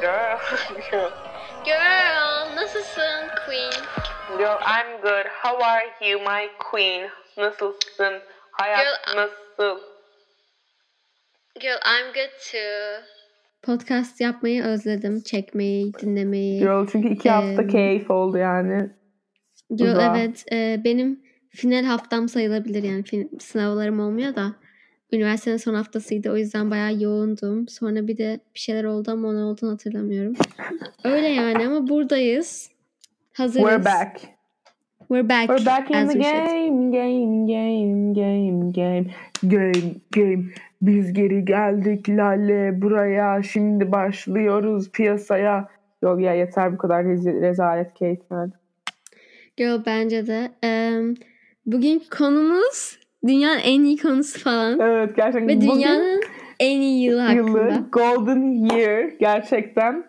Girl. Girl, nasılsın Queen? Girl, I'm good. How are you, my queen? Nasılsın? Hayat Girl, nasıl? Girl, I'm good too. Podcast yapmayı özledim. Çekmeyi, dinlemeyi. Girl çünkü iki hafta Em, keyif oldu yani. Girl, uzağa. evet. e, benim final haftam sayılabilir yani. Fin- sınavlarım olmuyor da. Üniversitenin son haftasıydı. O yüzden bayağı yoğundum. Sonra bir de bir şeyler oldu ama ne olduğunu hatırlamıyorum. Öyle yani ama buradayız. Hazırız. We're back. We're back. We're back in the game, game, game, game, game, game, game. Biz geri geldik Lale buraya. Şimdi başlıyoruz piyasaya. Yok ya yeter bu kadar rezi- rezalet Kate. Girl bence de. Em, bugünkü konumuz dünyanın en iyi konusu falan. Evet gerçekten. Ve bugün dünyanın en iyi yılı hakkında. yılı Golden Year gerçekten.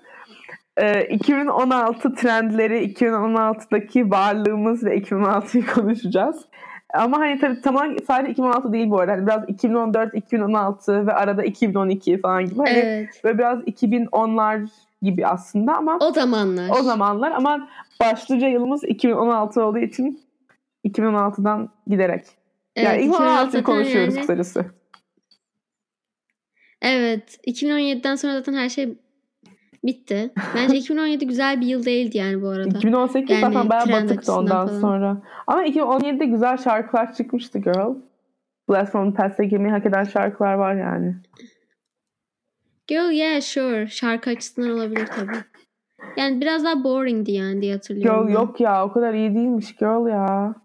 Ee, 2016 trendleri, 2016'daki varlığımız ve 2016'yı konuşacağız. Ama hani tabii tamam sadece 2016 değil bu arada. Hani biraz 2014, 2016 ve arada 2012 falan gibi. Hani Evet. böyle biraz 2010'lar gibi aslında ama O zamanlar. o zamanlar ama başlıca yılımız 2016 olduğu için 2016'dan giderek. Evet, yani 2016'yı 2016 konuşuyoruz yani- kısacası. Evet. 2017'den sonra zaten her şey bitti. Bence 2017 güzel bir yıl değildi yani bu arada. 2018 Yani zaten bayağı batıktı ondan falan. sonra. Ama 2017'de güzel şarkılar çıkmıştı girl. Blast from the Past'e girmeyi hak eden şarkılar var yani. Girl yeah sure. Şarkı açısından olabilir tabii. Yani biraz daha boringdi yani diye hatırlıyorum. Girl ben. yok ya o kadar iyi değilmiş girl ya.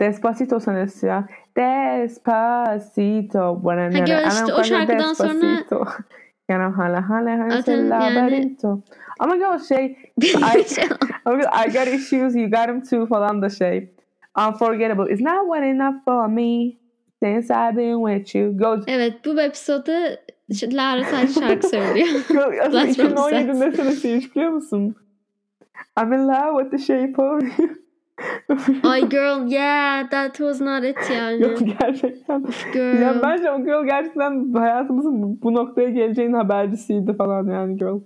Despacito senesi ya. Despacito. Buena girl nena, işte o şarkıdan sonra-. Yana hala hala hala Zaten yani- laberinto. Ama girl şey I, oh girl, I got issues you got them too falan da şey. Unforgettable. It's not what enough for me. Since I've been with you. Go evet bu episoda Lara sadece şarkı söylüyor. Aslında That's from 2017 Sex. ne senesiymiş biliyor musun? I'm in love with the shape of you. Ay girl yeah that was not it yani. Yok gerçekten. Girl. Ya bence o girl gerçekten hayatımızın bu- noktaya geleceğinin habercisiydi falan yani girl.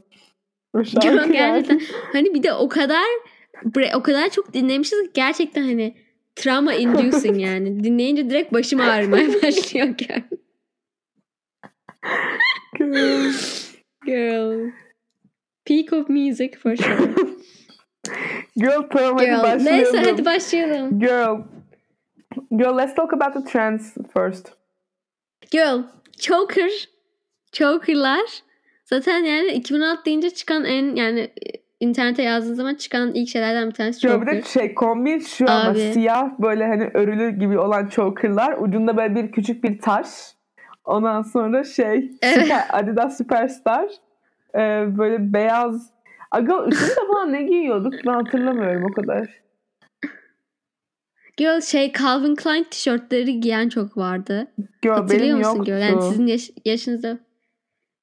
Girl yani. gerçekten hani bir de o kadar o kadar çok dinlemişiz ki gerçekten hani trauma inducing yani. Dinleyince direkt başım ağrımaya başlıyor girl. Girl. Girl. Peak of music for sure. Girl tamam hadi Girl. başlayalım. Neyse hadi başlayalım. Girl. Girl let's talk about the trends first. Girl. Choker. Choker'lar. Zaten yani 2016 deyince çıkan en yani internete yazdığın zaman çıkan ilk şeylerden bir tanesi Girl bir choker. de şey kombin şu ama Abi. siyah böyle hani örülü gibi olan chokerlar. Ucunda böyle bir küçük bir taş. Ondan sonra şey Evet. süper, Adidas Superstar. Ee, böyle beyaz. Aga üstünde falan ne giyiyorduk ben hatırlamıyorum o kadar. Girl şey Calvin Klein tişörtleri giyen çok vardı. Girl Hatırlıyor benim musun yoktu. girl? Yani sizin yaş- yaşınızda.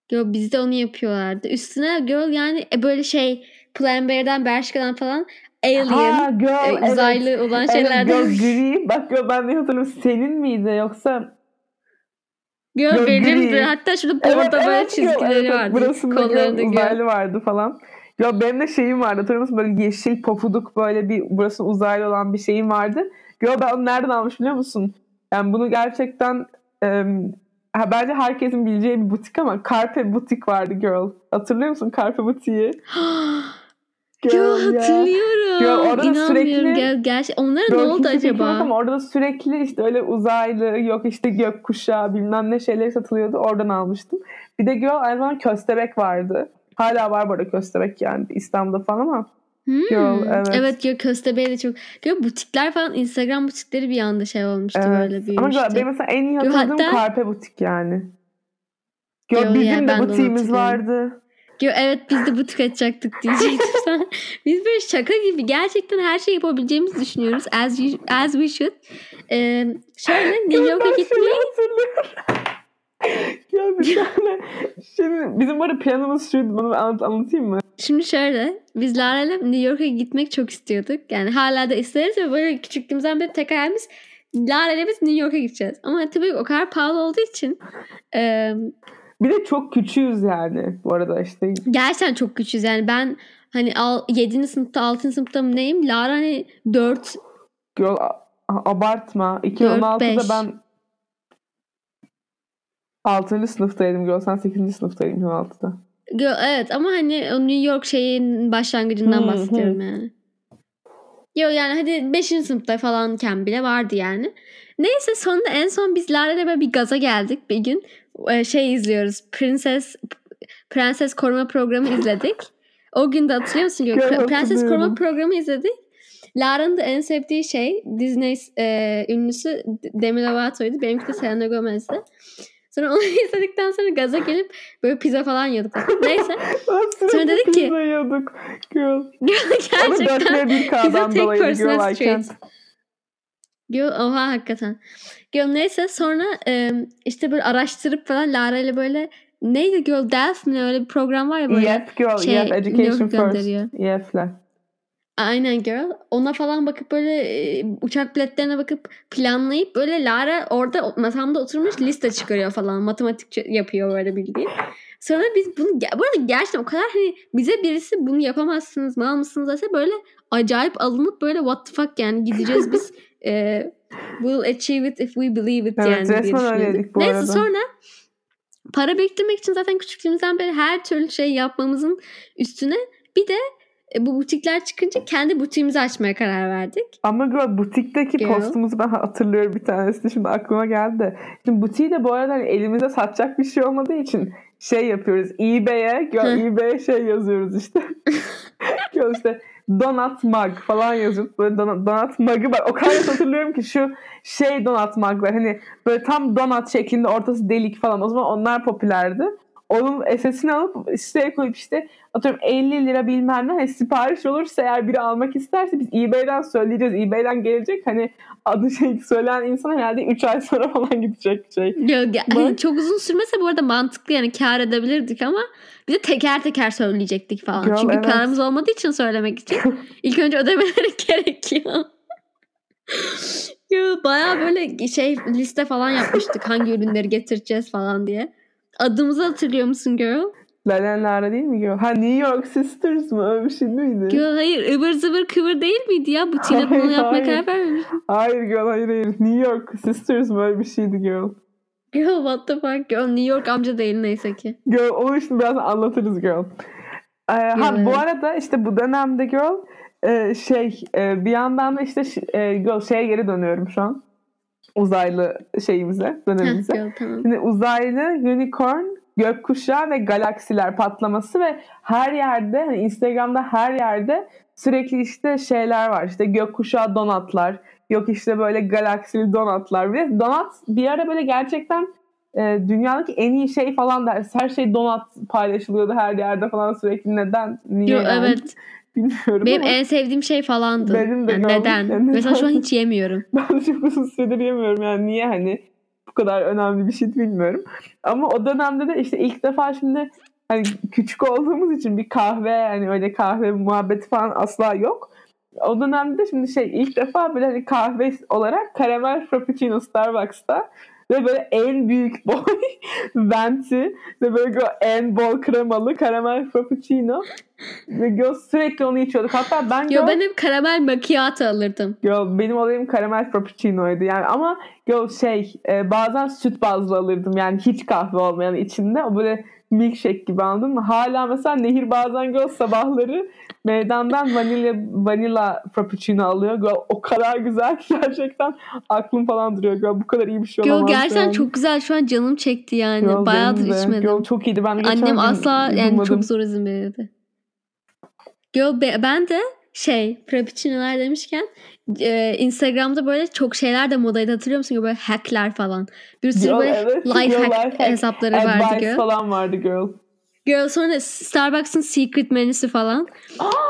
Girl bizde onu yapıyorlardı. Üstüne girl yani e, böyle şey Pull&Bear'den Bershka'dan falan Alien Ha girl e, evet. uzaylı olan Evet, şeylerden. girl gri. Bak girl ben de hatırlıyorum. Senin miydi yoksa? Girl girl benimdi. gri. Hatta şurada bordo böyle girl, çizgileri evet, vardı. Burasında girl, girl. uzaylı vardı falan. Ya benim de şeyim vardı. Hatırlıyor musun? Böyle yeşil pofuduk böyle bir burası uzaylı olan bir şeyim vardı. Girl ben onu nereden almış biliyor musun? Yani bunu gerçekten em, ha, bence herkesin bileceği bir butik ama Carpe Butik vardı girl. Hatırlıyor musun Carpe Butik'i? Girl ya. hatırlıyorum. Girl, orada İnanmıyorum. sürekli- Girl, gerçi onlara ne oldu acaba? Ama orada da sürekli işte öyle uzaylı yok işte gökkuşağı bilmem ne şeyler satılıyordu. Oradan almıştım. Bir de girl aynı zamanda köstebek vardı. Hala var bu arada köstebek yani İstanbul'da falan ama. Hmm. Girl, evet. Evet girl köstebeği de çok. Girl butikler falan Instagram butikleri bir anda şey olmuştu Evet. böyle Ama büyümüştü. girl, benim mesela en iyi Girl, hatırladığım hatta- Karpe Butik yani. Girl, Girl, bizim yeah, de butiğimiz vardı. Yo, evet biz de butik açacaktık diyecektim sana. Biz böyle şaka gibi gerçekten her şeyi yapabileceğimizi düşünüyoruz. As, you, as we should. Ee, şöyle New York'a gitmeyi. Ya bir tane şimdi bizim böyle planımız şuydu bunu anlat, anlatayım mı? Şimdi şöyle biz Lara ile New York'a gitmek çok istiyorduk. Yani hala da isteriz ve böyle küçüklüğümüzden beri tek hayalimiz Lara ile biz New York'a gideceğiz. Ama tabii o kadar pahalı olduğu için e, Bir de çok küçüğüz yani bu arada işte. Gerçekten çok küçüğüz yani ben hani 7. sınıfta 6. sınıfta mı neyim? Lara hani 4 Girl abartma. beş. 2016'da ben 6. sınıftaydım girl. Sen 8. sınıftaydın 2016'da. Gö- Evet ama hani o New York şeyin başlangıcından Hı, bahsediyorum hı. yani. Yo yani hadi 5. sınıfta falanken bile vardı yani. Neyse sonunda en son biz Lara'yla böyle bir gaza geldik bir gün. Ee, Şey izliyoruz. Prenses Prenses Koruma Programı izledik. O gün de hatırlıyor musun? Gör, Prenses. Koruma Programı izledik. Lara'nın da en sevdiği şey Disney e, ünlüsü Demi Lovato'ydu. Benimki de Selena Gomez'di. Sonra onu izledikten sonra gaza gelip böyle pizza falan yiyorduk. Neyse. Sonra dedik ki- Yiyorduk. Girl. Gerçekten 4 bir Pizza tek girl personal can't. Yo, oha hakikaten. Yo, neyse sonra e, işte böyle araştırıp falan Lara ile böyle neydi Girl Delph mi öyle bir program var ya böyle. EF girl. şey, EF education first. gönderiyor. Aynen girl. Ona falan bakıp böyle e, uçak biletlerine bakıp planlayıp böyle Lara orada masamda oturmuş liste çıkarıyor falan. Matematik yapıyor böyle bildiğin. Sonra biz bunu bu arada gerçekten o kadar hani bize birisi bunu yapamazsınız mal mısınız dese böyle acayip alınıp böyle what the fuck yani gideceğiz biz e, we'll achieve it if we believe it Evet, yani diye düşünüyorduk. Neyse arada. sonra para biriktirmek için zaten küçüklüğümüzden beri her türlü şey yapmamızın üstüne bir de e, bu butikler çıkınca kendi butiğimizi açmaya karar verdik. Ama girl butikteki Girl. postumuzu ben hatırlıyorum bir tanesini şimdi aklıma geldi. Şimdi butiği de bu arada hani elimizde satacak bir şey olmadığı için şey yapıyoruz. eBay'e, eBay'e şey yazıyoruz işte. girl işte donut mug falan yazıyoruz. Böyle donut, donut mug'ı var. O kadar hatırlıyorum ki şu şey donut mug var. Hani böyle tam donut şeklinde ortası delik falan. O zaman onlar popülerdi. Onun SS'ini alıp siteye koyup işte atıyorum 50 lira bilmem ne hani sipariş olursa eğer biri almak isterse biz eBay'den söyleyeceğiz. eBay'den gelecek hani adı şey söyleyen insan herhalde 3 ay sonra falan gidecek şey. Ya, ge- hani çok uzun sürmese bu arada mantıklı yani kar edebilirdik ama bir de teker teker söyleyecektik falan. Girl, Çünkü evet. paramız olmadığı için söylemek için ilk önce ödemeleri gerekiyor. ya, bayağı böyle şey liste falan yapmıştık hangi ürünleri getireceğiz falan diye. Adımızı hatırlıyor musun girl? Lalenlara değil mi girl? Ha New York Sisters mı? Öyle bir şey miydi? Girl hayır ıvır zıvır kıvır değil miydi ya? Butiğine Hayır, bunu yapmaya karar vermemiş. Hayır girl hayır hayır. New York Sisters mı? Öyle bir şeydi girl. Girl what the fuck girl New York amca değil neyse ki. Girl onu şimdi biraz anlatırız girl. Ee, ha bu arada işte bu dönemde girl e, şey e, bir yandan da işte e, girl şeye geri dönüyorum şu an. Uzaylı şeyimize, dönemimize. tamam. Şimdi uzaylı, unicorn, gökkuşağı ve galaksiler patlaması ve her yerde hani Instagram'da her yerde sürekli işte şeyler var. İşte gökkuşağı donatlar, yok işte böyle galaksili donatlar. Ve donat bir ara böyle gerçekten e, dünyadaki en iyi şey falan da her şey donat paylaşılıyordu her yerde falan sürekli. Neden? Niye? Yo, yani? evet. Bilmiyorum Benim ama en sevdiğim şey falandı. Benim de Yani neden? Yani Mesela şu an hiç yemiyorum. ben de çok uzun süredir yemiyorum yani niye hani bu kadar önemli bir şey bilmiyorum. Ama o dönemde de işte ilk defa şimdi hani küçük olduğumuz için bir kahve yani öyle kahve muhabbeti falan asla yok. O dönemde de şimdi şey ilk defa böyle hani kahve olarak karamel frappuccino Starbucks'ta ve böyle en büyük boy venti ve böyle en bol kremalı karamel frappuccino ve göz sürekli onu içiyorduk. Hatta ben Yo göz- ben hep karamel macchiato alırdım. Yo, benim olayım karamel frappuccino'ydu yani ama yo şey e, bazen süt bazlı alırdım yani hiç kahve olmayan içinde o böyle milkshake gibi anladın mı? Hala mesela Nehir bazen göz sabahları meydandan vanilya vanilla frappuccino alıyor. Girl, o kadar güzel ki gerçekten aklım falan duruyor. Girl, bu kadar iyi bir şey Yo olamaz. gerçekten yani. çok güzel. Şu an canım çekti yani. Girl, Bayağıdır içmedim. Girl, çok iyiydi. Ben Annem asla yani çok zor izin verirdi. Yo be- ben de şey frappuccino'lar demişken e, Instagram'da böyle çok şeyler de modaydı hatırlıyor musun? Böyle hackler falan. Bir sürü Yo, böyle evet, life hack hack, hesapları vardı girl. falan vardı girl. Girl sonra Starbucks'ın secret menüsü falan.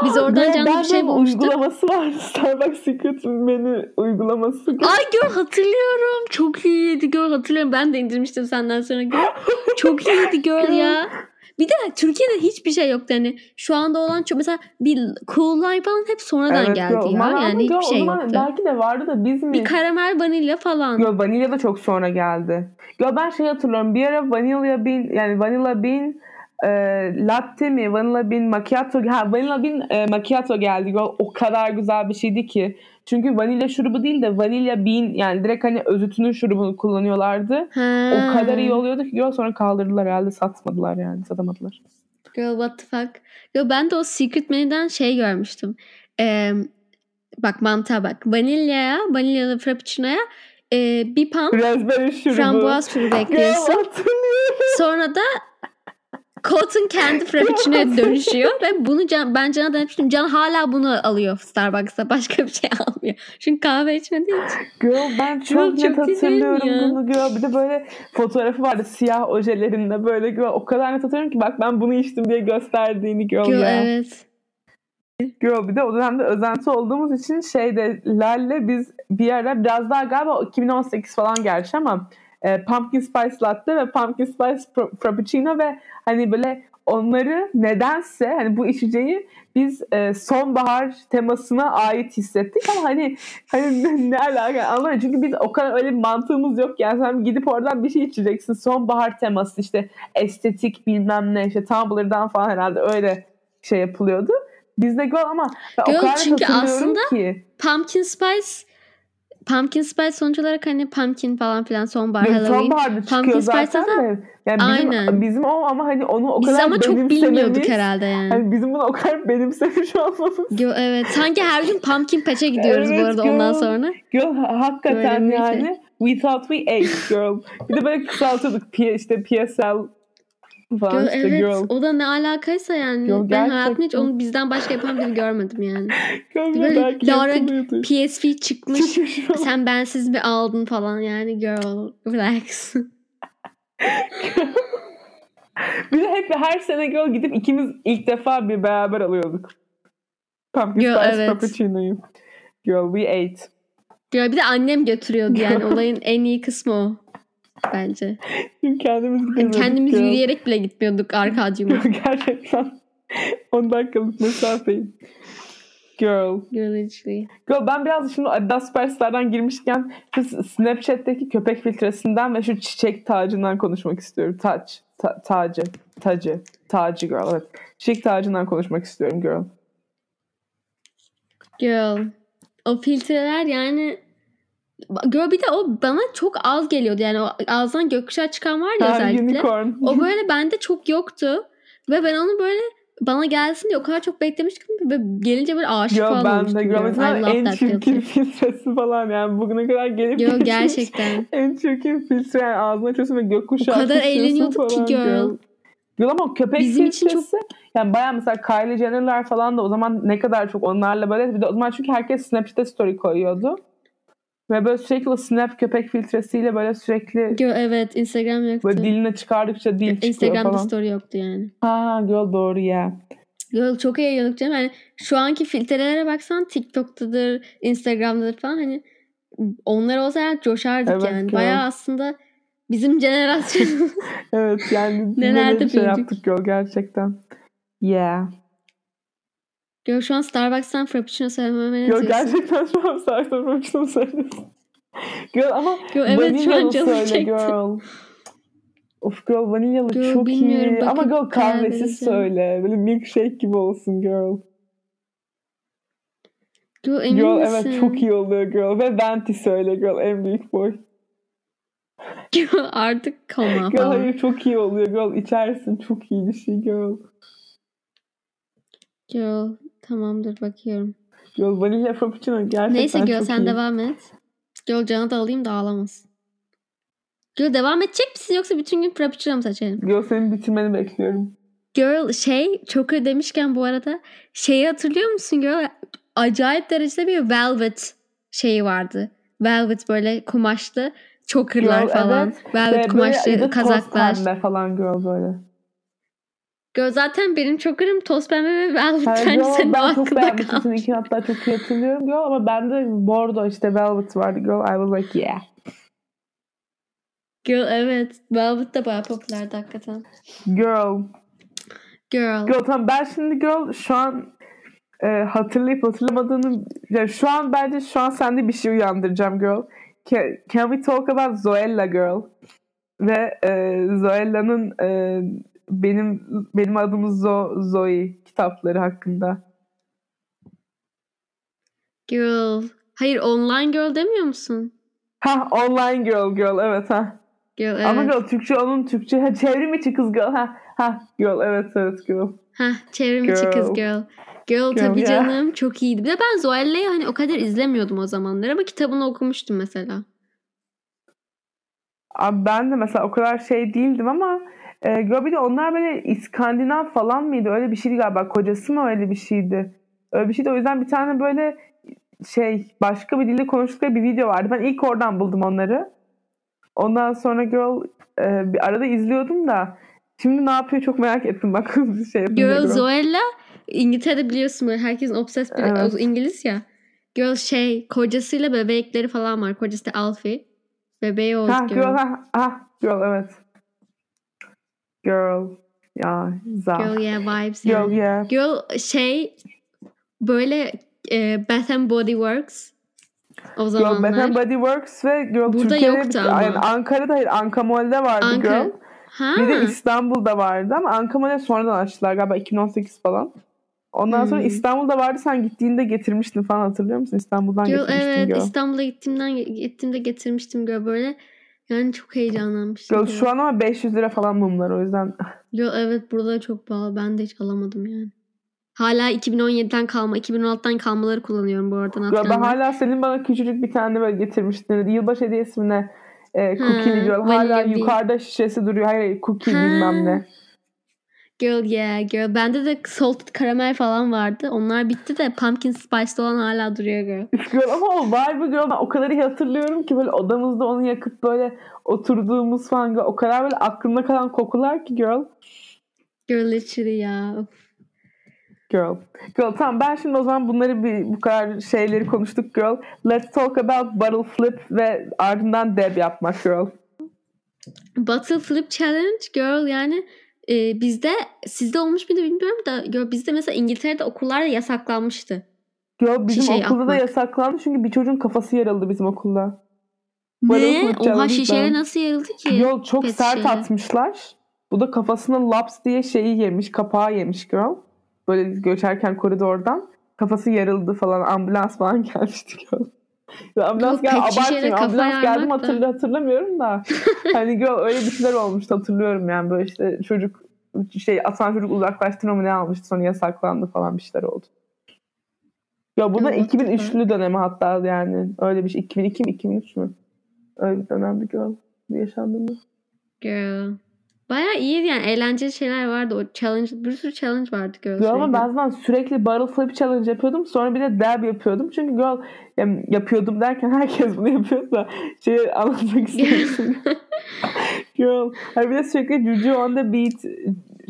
Biz oradan Girl, canlı bir şey bu bulmuştuk. uygulaması var. Starbucks Secret menü uygulaması. Ay gör hatırlıyorum. Çok iyiydi gör hatırlıyorum. Ben de indirmiştim senden sonra gör. Çok iyiydi gör ya. Bir de Türkiye'de hiçbir şey yoktu. Hani şu anda olan çok mesela bir Cool Lime falan hep sonradan geldi girl. ya. Yani hiçbir şey yoktu. Belki de vardı da biz mi? Bir karamel vanilya falan. Yo, vanilya da çok sonra geldi. Yo, ben şey hatırlıyorum. Bir ara vanilya bean yani vanilla bean e, latte mi? Vanilla bean macchiato. Ha vanilla bean e, macchiato geldi. Yo, o kadar güzel bir şeydi ki. Çünkü vanilya şurubu değil de vanilya bean yani direkt hani özütünün şurubunu kullanıyorlardı. Ha. O kadar iyi oluyordu ki yo, sonra kaldırdılar herhalde satmadılar yani satamadılar. Girl what the fuck. Yo ben de o Secret Menü'den şey görmüştüm. Ee, bak mantığa bak. Vanilyaya, vanilyalı frappuccino'ya e, bir pump Raspberry şurubu. frambuaz şurubu Girl, ekliyorsun. Sonra da Colton kendi frappuccino'ya dönüşüyor ve bunu can, ben Can'a demiştim. Can hala bunu alıyor Starbucks'ta. Başka bir şey almıyor. Çünkü kahve içmediği için. Girl ben Girl, çok net çok hatırlıyorum bunu girl. Bir de böyle fotoğrafı vardı siyah ojelerinde böyle girl. O kadar net hatırlıyorum ki bak ben bunu içtim diye gösterdiğini girl, Girl, ya. evet. Girl bir de o dönemde özenti olduğumuz için şeyde Lal'le biz bir ara biraz daha galiba 2018 falan gerçi ama e, Pumpkin Spice Latte ve Pumpkin Spice Fra- Frappuccino ve hani böyle onları nedense hani bu içeceği biz e, sonbahar temasına ait hissettik ama hani hani ne, ne alaka anlamadım çünkü biz o kadar öyle bir mantığımız yok yani sen gidip oradan bir şey içeceksin sonbahar teması işte estetik bilmem ne işte Tumblr'dan falan herhalde öyle şey yapılıyordu. Bizde gol ama Girl, o kadar çünkü aslında ki. Pumpkin Spice Pumpkin Spice sonuç olarak hani pumpkin falan filan sonbahar Yok, Halloween. sonbaharda çıkıyor Pumpkin zaten da- de. Yani bizim, Aynen. bizim o ama hani onu o Biz kadar ama çok bilmiyorduk herhalde yani. Hani bizim bunu o kadar benimsemiş olmamız. Yo, evet. Sanki her gün pumpkin patch'e gidiyoruz bu Evet, arada girl. ondan sonra. Girl ha- hakikaten Böyle şey. yani we thought we ate girl. Bir de böyle kısaltıyorduk P, işte PSL falan Girl, işte evet. girl. O da ne alakaysa yani. Yo, ben hayatımda hiç gerçekten. onu bizden başka yapan biri görmedim yani. Girl bir Böyle Lara. PSV çıkmış. Sen bensiz mi aldın falan yani girl relax. Bir de hep her sene girl gidip ikimiz ilk defa bir beraber alıyorduk. Pumpkin Girl, Spice evet. Frappuccino'yu. Girl we ate. Girl, bir de annem götürüyordu yani olayın en iyi kısmı o. Bence. Kendimiz gidemiyorduk. kendimiz girl. yürüyerek bile gitmiyorduk arkadyuma. Gerçekten 10 dakikalık mesafeyi. Girl. Girl literally. Girl ben biraz şimdi Adidas Superstar'dan girmişken şu Snapchat'teki köpek filtresinden ve şu çiçek tacından konuşmak istiyorum. Taç. Ta- tacı. Tacı. Tacı girl evet. Çiçek tacından konuşmak istiyorum girl. Girl. O filtreler yani Girl bir de o bana çok az geliyordu. Yani o ağzından gökkuşağı çıkan var ya Ha, özellikle. unicorn. O böyle bende çok yoktu. Ve ben onu böyle bana gelsin diye o kadar çok beklemiştim. Ve gelince böyle aşık Yo falan ben olmuştum. de. I Mesela love en çirkin filtresi falan yani bugüne kadar gelip Yo gerçekten. En çirkin filtre yani ağzına açıyorsun ve gökkuşağı O kadar eğleniyorduk ki girl. Girl ama köpek Bizim için filtresi yani baya mesela Kylie Jenner'lar falan da o zaman ne kadar çok onlarla böyle bir de o zaman çünkü herkes Snapchat'e story koyuyordu. Ve böyle sürekli o Snap köpek filtresiyle böyle sürekli Girl, evet Instagram yoktu. böyle diline çıkardıkça dil çıkıyor Instagram'da falan. story yoktu yani. Ha girl doğru ya. Girl çok eğleniyorduk canım. Yani şu anki filtrelere baksan TikTok'tadır, Instagram'dadır falan hani onlar olsa yani coşardık Evet, yani. girl. Bayağı aslında bizim jenerasyon Evet yani Nelerde şey büyüdük. yaptık girl gerçekten. Yeah. Girl şu an Starbucks'tan Frappuccino söylememe ne diyorsun? gerçekten şu an sarsa Frappuccino söylüyorsun. Girl ama Girl, evet şu an canım söyle çekti. girl. Of girl vanilyalı Girl, çok iyi. Ama girl kahvesiz söyle. Böyle milkshake gibi olsun girl. Girl emin girl misin? evet çok iyi oluyor girl. Ve venti söyle girl en büyük boy. Girl artık koma Girl hayır çok iyi oluyor girl. İçersin çok iyi bir şey girl. Girl tamamdır bakıyorum. Girl vanilya frappuccino gerçekten Neyse çok sen iyi. devam et. Girl canı da alayım da ağlamasın. Girl devam edecek misin yoksa bütün gün Frappuccino mu seçelim? Girl senin bitirmeni bekliyorum. Girl şey Choker demişken bu arada şeyi hatırlıyor musun girl? Acayip derecede bir velvet şeyi vardı. Velvet böyle kumaşlı chokerlar Girl, falan. evet. Velvet Ve böyle kumaşlı toz kazaklar. pembe falan girl böyle. Girl zaten benim choker'ım toz pembe ve velvet. Bence o ben çok beğenmiştim. kalmış. Seninkini hatta çok iyi hatırlıyorum girl ama bende bordo işte velvet vardı girl. I was like yeah. Girl evet. Velvet de bayağı popülerdi hakikaten. Girl. Girl. Girl tamam ben şimdi girl şu an e, hatırlayıp hatırlamadığını yani şu an bence şu an sende bir şey uyandıracağım girl. Can, can we talk about Zoella girl? Ve e, Zoella'nın e, benim benim adım Zo, Zoe kitapları hakkında. Girl. Hayır online girl demiyor musun? Ha online girl girl evet ha. Girl evet. Ama girl Türkçe onun Türkçe ha çevrim içi kız girl ha ha girl evet evet girl. Heh, çevrim içi Girl. kız girl. Girl, Girl, tabii yeah. canım çok iyiydi. Bir de ben Zoella'yı hani o kadar izlemiyordum o zamanlar ama kitabını okumuştum mesela. Abi ben de mesela o kadar şey değildim ama e, girl bir de onlar böyle İskandinav falan mıydı? Öyle bir şeydi galiba. Kocası mı öyle bir şeydi? Öyle bir şeydi. O yüzden bir tane böyle şey başka bir dilde konuştukları bir video vardı. Ben ilk oradan buldum onları. Ondan sonra girl e, bir arada izliyordum da şimdi ne yapıyor çok merak ettim bak şey Girl. Zoella İngiltere'de biliyorsun böyle herkesin obses bile Evet. o İngiliz ya. Girl şey kocasıyla bebekleri falan var. Kocası da Alfie. Bebeği oldu Ha girl. girl ha, ha girl evet. Girl ya za. Girl yeah vibes Girl yani. yeah. Girl şey böyle e, Bath and Body Works o Girl zamanlar. Bath and Body Works ve Girl Burada Türkiye'de yoktu bir- ama. Yani Ankara'da hayır Ankamol'de vardı Ankara. Girl. Ha. Bir de İstanbul'da vardı ama Ankamol'e sonradan açtılar galiba 2018 falan. Ondan sonra Hmm. İstanbul'da vardı sen gittiğinde getirmiştin falan hatırlıyor musun? İstanbul'dan Girl, getirmiştin evet Girl. İstanbul'a gittiğimden gittiğimde getirmiştim Girl böyle. Yani çok heyecanlanmıştım. Girl. şu an ama 500 lira falan mumlar o yüzden. Girl, evet burada çok pahalı. Ben de hiç alamadım yani. Hala 2017'den kalma, 2016'dan kalmaları kullanıyorum bu arada. Girl, ben hala senin bana küçücük bir tane böyle getirmiştin. Yılbaşı hediyesi mi ne? E, Ha, cookie'li Girl. Hala bir- yukarıda şişesi duruyor. Hayır hayır cookie Ha. bilmem ne. Girl yeah girl. Bende de salted karamel falan vardı. Onlar bitti de pumpkin spice'lı olan hala duruyor girl. Girl ama o vibe'ı girl ben o kadar iyi hatırlıyorum ki böyle odamızda onu yakıp böyle oturduğumuz falan girl. o kadar böyle aklımda kalan kokular ki girl. Girl literally ya. Girl. Girl tamam ben şimdi o zaman bunları bir bu kadar şeyleri konuştuk girl. Let's talk about bottle flip ve ardından deb yapmak girl. Bottle flip challenge girl yani e, bizde sizde olmuş muydu bilmiyorum da girl, bizde mesela İngiltere'de okullarda yasaklanmıştı. Girl bizim Şişeyi okulda da atmak. yasaklandı çünkü bir çocuğun kafası yarıldı bizim okulda. Ne? Oha şişeyle nasıl yarıldı ki? Girl çok Pet sert şişeyle. atmışlar. Bu da kafasına laps diye şeyi yemiş, kapağı yemiş girl. Böyle göçerken koridordan. Kafası yarıldı falan. Ambulans falan gelmişti girl. Ambulans şişeyle Abartmıyorum. Ambulans geldi mi yarmak da. hatırlı, hatırlamıyorum da. hani öyle bir şeyler olmuştu hatırlıyorum yani. Böyle işte çocuk şey atan çocuk uzaklaştırma mı ne almıştı sonra yasaklandı falan bir şeyler oldu. Ya bu da Evet, 2003'lü dönemi hatta yani. Öyle bir şey. 2002 mi 2003 mü? Öyle bir dönemdi girl. Yaşandığında. Girl. Baya iyiydi yani. Eğlenceli şeyler vardı. O challenge, bir sürü challenge vardı girl. Girl ama ben zaten sürekli barrel flip challenge yapıyordum. Sonra bir de dab yapıyordum. Çünkü girl yani yapıyordum derken herkes bunu yapıyordu da şeyi anlatmak istemiştim. girl. Hani bir de sürekli Juju on the beat